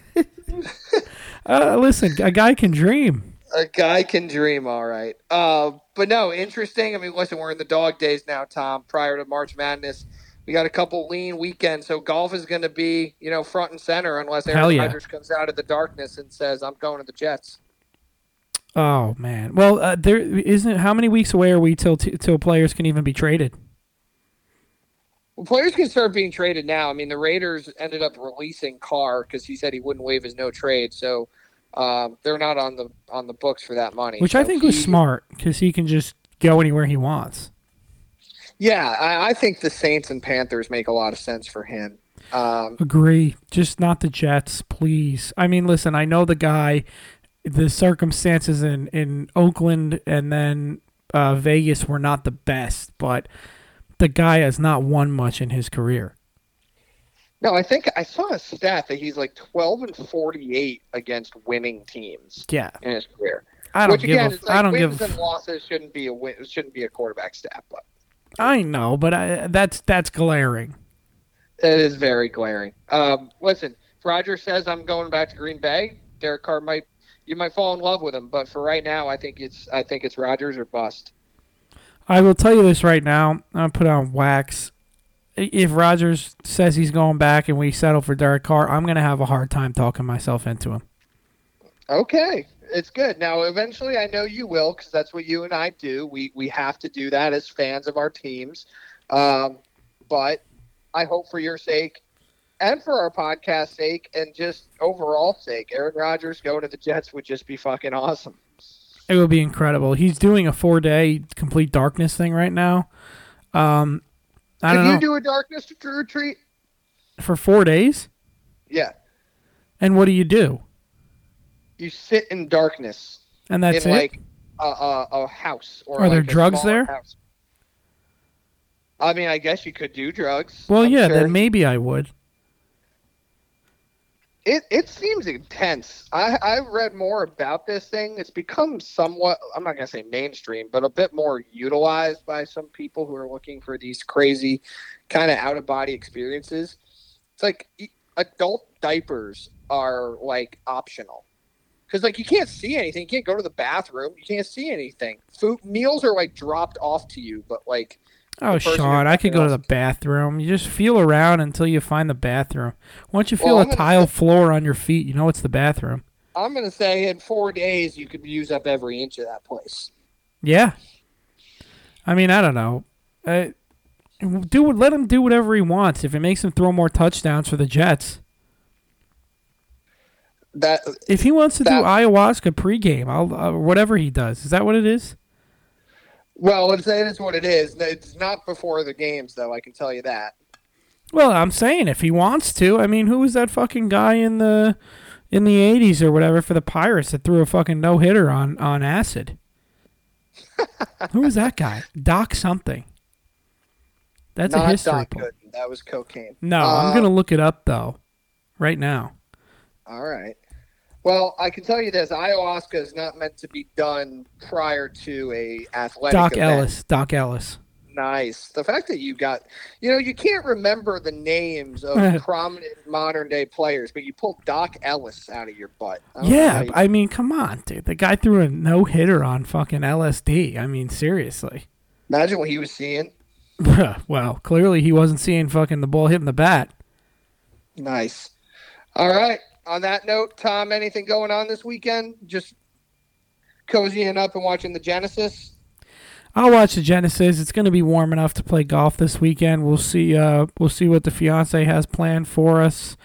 Speaker 1: Uh, listen, a guy can dream.
Speaker 2: a guy can dream, all right. Uh, but no, interesting. I mean, listen, we're in the dog days now, Tom. Prior to March Madness, we got a couple lean weekends, so golf is going to be you know front and center unless Aaron
Speaker 1: yeah.
Speaker 2: Rodgers comes out of the darkness and says, "I'm going to the Jets."
Speaker 1: Oh man. Well, uh, there isn't. How many weeks away are we till till players can even be traded?
Speaker 2: Well, players can start being traded now. I mean, the Raiders ended up releasing Carr because he said he wouldn't waive his no trade, so um, they're not on the on the books for that money.
Speaker 1: Which I
Speaker 2: So
Speaker 1: think was smart because he can just go anywhere he wants.
Speaker 2: Yeah, I, I think the Saints and Panthers make a lot of sense for him. Um,
Speaker 1: Agree. Just not the Jets, please. I mean, listen, I know the guy, the circumstances in, in Oakland and then uh, Vegas were not the best, but the guy has not won much in his career.
Speaker 2: no, I think I saw a stat that he's like twelve and forty-eight against winning teams
Speaker 1: Yeah.
Speaker 2: in his career.
Speaker 1: I don't
Speaker 2: Which
Speaker 1: give
Speaker 2: again,
Speaker 1: a,
Speaker 2: like
Speaker 1: I don't
Speaker 2: wins
Speaker 1: give
Speaker 2: and losses shouldn't be a win, shouldn't be a quarterback stat, but
Speaker 1: I know, but I, that's that's glaring.
Speaker 2: it is very glaring. Um, listen, if Roger says I'm going back to Green Bay, Derek Carr might you might fall in love with him, but for right now, I think it's I think it's Rodgers or bust.
Speaker 1: I will tell you this right now. I'll put on wax. If Rodgers says he's going back and we settle for Derek Carr, I'm going to have a hard time talking myself into him.
Speaker 2: Okay, it's good. Now, eventually, I know you will because that's what you and I do. We we have to do that as fans of our teams. Um, but I hope for your sake and for our podcast sake and just overall sake, Aaron Rodgers going to the Jets would just be fucking awesome.
Speaker 1: It would be incredible. He's doing a four day complete darkness thing right now. Um, I don't
Speaker 2: you
Speaker 1: know.
Speaker 2: do a darkness retreat?
Speaker 1: For four days?
Speaker 2: Yeah,
Speaker 1: And what do you do?
Speaker 2: You sit in darkness
Speaker 1: And that's
Speaker 2: in
Speaker 1: it?
Speaker 2: like a, a, a house or
Speaker 1: Are there
Speaker 2: like a
Speaker 1: drugs
Speaker 2: smaller
Speaker 1: there?
Speaker 2: House. I mean, I guess you could do drugs.
Speaker 1: well,
Speaker 2: I'm
Speaker 1: yeah,
Speaker 2: sure.
Speaker 1: then maybe I would.
Speaker 2: It it seems intense. I I read more about this thing. It's become somewhat I'm not gonna say mainstream, but a bit more utilized by some people who are looking for these crazy kind of out of body experiences. It's like adult diapers are like optional. Because like you can't see anything, you can't go to the bathroom, you can't see anything. Food meals are like dropped off to you, but like
Speaker 1: Oh, Sean, I could go to the bathroom. You just feel around until you find the bathroom. Once you feel
Speaker 2: Well,
Speaker 1: a
Speaker 2: gonna
Speaker 1: tile floor on your feet, you know it's the bathroom.
Speaker 2: I'm gonna say in four days you could use up every inch of that place.
Speaker 1: Yeah. I mean, I don't know. Uh, do let him do whatever he wants. If it makes him throw more touchdowns for the Jets,
Speaker 2: That
Speaker 1: if he wants to do ayahuasca pregame, I'll uh, whatever he does. Is that what it is?
Speaker 2: Well, it's, it is what it is. It's not before the games, though. I can tell you that.
Speaker 1: Well, I'm saying if he wants to. I mean, who was that fucking guy in the in the '80s or whatever for the Pirates that threw a fucking no hitter on on acid? who was that guy? Doc something. That's
Speaker 2: not
Speaker 1: a history.
Speaker 2: That was cocaine.
Speaker 1: No,
Speaker 2: Uh,
Speaker 1: I'm gonna look it up though, right now.
Speaker 2: All right. Well, I can tell you this: ayahuasca is not meant to be done prior to a athletic.
Speaker 1: Doc
Speaker 2: event.
Speaker 1: Ellis. Doc Ellis.
Speaker 2: Nice. The fact that you got, you know, you can't remember the names of prominent modern day players, but you pulled Doc Ellis out of your butt. I
Speaker 1: yeah. I mean, come on, dude. The guy threw a no hitter on fucking LSD. I mean, seriously.
Speaker 2: Imagine what he was seeing.
Speaker 1: well, clearly he wasn't seeing fucking the ball hitting the bat.
Speaker 2: Nice. All right. On that note, Tom, anything going on this weekend? Just cozying up and watching the Genesis?
Speaker 1: I'll watch the Genesis. It's going to be warm enough to play golf this weekend. We'll see. Uh, we'll see what the fiance has planned for us.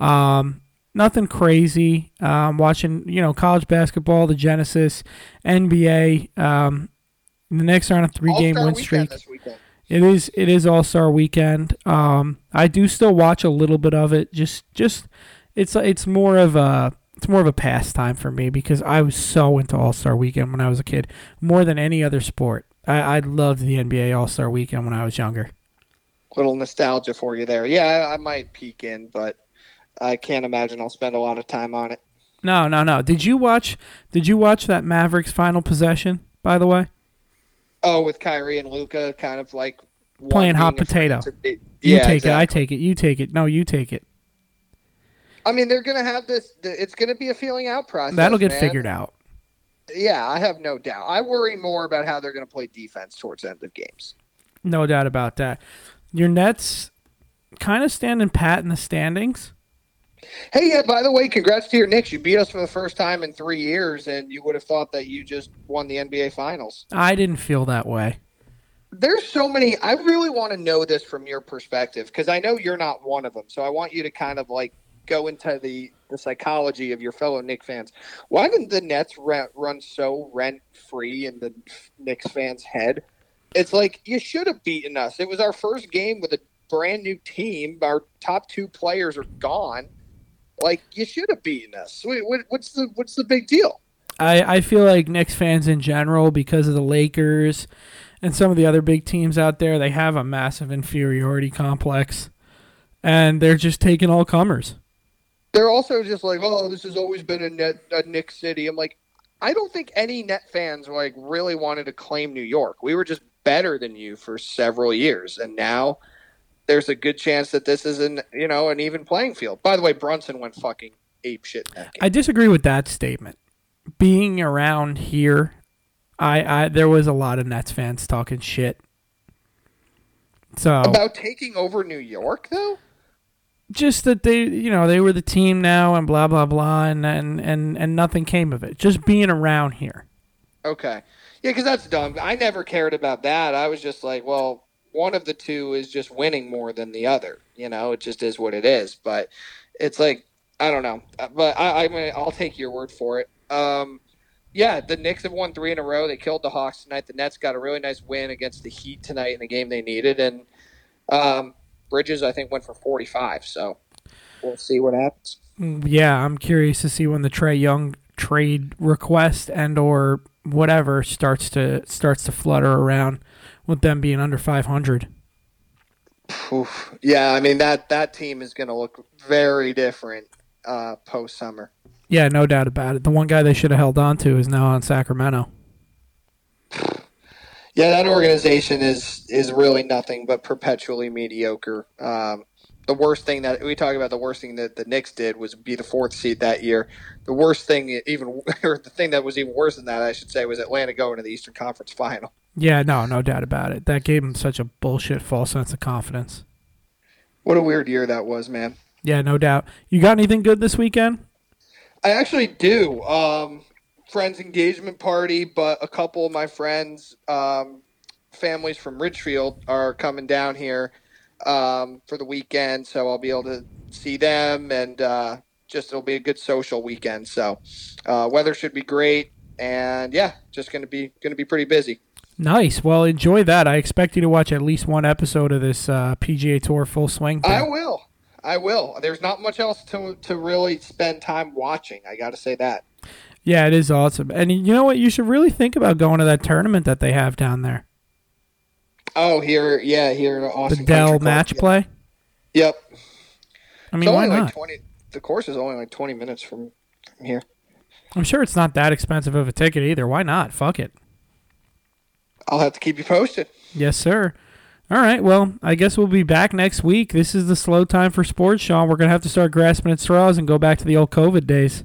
Speaker 1: Um, nothing crazy. Um, watching, you know, college basketball, the Genesis, NBA. Um, the Knicks are on a three-game win streak. It is. It is All Star Weekend. Um, I do still watch a little bit of it. Just, just, it's it's more of a it's more of a pastime for me because I was so into All Star Weekend when I was a kid, more than any other sport. I, I loved the NBA All Star Weekend when I was younger.
Speaker 2: Little nostalgia for you there. Yeah, I, I might peek in, but I can't imagine I'll spend a lot of time on it.
Speaker 1: No, no, no. Did you watch? Did you watch that Mavericks final possession? By the way.
Speaker 2: Oh, with Kyrie and Luka, kind of like
Speaker 1: playing hot potato. Be, you take exactly. it. I take it. You take it. No, you take it.
Speaker 2: I mean, they're going to have this. It's going to be a feeling out process.
Speaker 1: That'll get
Speaker 2: man.
Speaker 1: figured out.
Speaker 2: Yeah, I have no doubt. I worry more about how they're going to play defense towards the end of games.
Speaker 1: No doubt about that. Your Nets kind of standing pat in the standings.
Speaker 2: Hey, yeah, by the way, congrats to your Knicks. You beat us for the first time in three years, and you would have thought that you just won the NBA Finals.
Speaker 1: I didn't feel that way.
Speaker 2: There's so many. I really want to know this from your perspective because I know you're not one of them. So I want you to kind of like go into the, the psychology of your fellow Knicks fans. Why didn't the Nets rent, run so rent free in the Knicks fans' head? It's like you should have beaten us. It was our first game with a brand new team. Our top two players are gone. Like you should have beaten us. What's the what's the big deal?
Speaker 1: I, I feel like Knicks fans in general, because of the Lakers and some of the other big teams out there, they have a massive inferiority complex, and they're just taking all comers
Speaker 2: they're also just like, oh, this has always been a net a Knick city. I'm like, I don't think any net fans like really wanted to claim New York. We were just better than you for several years, and now there's a good chance that this is an you know an even playing field. By the way, Brunson went fucking ape shit.
Speaker 1: I disagree with that statement. Being around here, I, I there was a lot of Nets fans talking shit. So
Speaker 2: about taking over New York, though
Speaker 1: just that they you know they were the team now and blah blah blah and and and, and nothing came of it. Just being around here.
Speaker 2: Okay. Yeah because that's dumb. I never cared about that. I was just like well one of the two is just winning more than the other you know? It just is what it is. But it's like i don't know. But i i mean i'll take your word for it. Um yeah, the Knicks have won three in a row. They killed the Hawks tonight. The Nets got a really nice win against the Heat tonight in the game they needed, and um, Bridges, I think, went for 45. So we'll see what happens.
Speaker 1: Yeah, I'm curious to see when the Trae Young trade request and or whatever starts to starts to flutter around with them being under 500.
Speaker 2: Oof. Yeah, I mean that that team is going to look very different uh, post summer.
Speaker 1: Yeah, no doubt about it. The one guy they should have held on to is now on Sacramento.
Speaker 2: Yeah, that organization is is really nothing but perpetually mediocre. Um, the worst thing that we talk about, the worst thing that the Knicks did was be the fourth seed that year. The worst thing, even or the thing that was even worse than that, I should say, was Atlanta going to the Eastern Conference Final.
Speaker 1: Yeah, no, no doubt about it. That gave them such a bullshit false sense of confidence.
Speaker 2: What a weird year that was, man.
Speaker 1: Yeah, no doubt. You got anything good this weekend?
Speaker 2: I actually do. Um, friend's engagement party, but a couple of my friends, um, families from Ridgefield, are coming down here um, for the weekend, so I'll be able to see them, and uh, just it'll be a good social weekend. So uh, weather should be great, and yeah, just gonna be gonna be pretty busy.
Speaker 1: Nice. Well, enjoy that. I expect you to watch at least one episode of this uh, PGA Tour full swing.
Speaker 2: Thing. I will. I will. There's not much else to to really spend time watching. I got to say that.
Speaker 1: Yeah, it is awesome. And you know what? You should really think about going to that tournament that they have down there.
Speaker 2: Oh, here, yeah, here in Austin.
Speaker 1: The Dell match play.
Speaker 2: Yep.
Speaker 1: I mean, why not?
Speaker 2: Like 20, the course is only like twenty minutes from, from here.
Speaker 1: I'm sure it's not that expensive of a ticket either. Why not? Fuck it.
Speaker 2: I'll have to keep you posted.
Speaker 1: Yes, sir. All right. Well, I guess we'll be back next week. This is the slow time for sports, Sean. We're gonna have to start grasping at straws and go back to the old COVID days.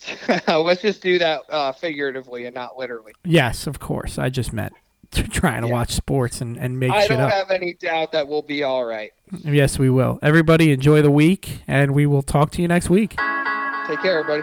Speaker 2: Let's just do that uh, figuratively and not literally.
Speaker 1: Yes, of course. I just meant trying to
Speaker 2: Yeah.
Speaker 1: watch sports and, and make
Speaker 2: I
Speaker 1: shit
Speaker 2: don't
Speaker 1: up.
Speaker 2: have any doubt that we'll be all right.
Speaker 1: Yes, we will. Everybody enjoy the week, and we will talk to you next week.
Speaker 2: Take care, everybody.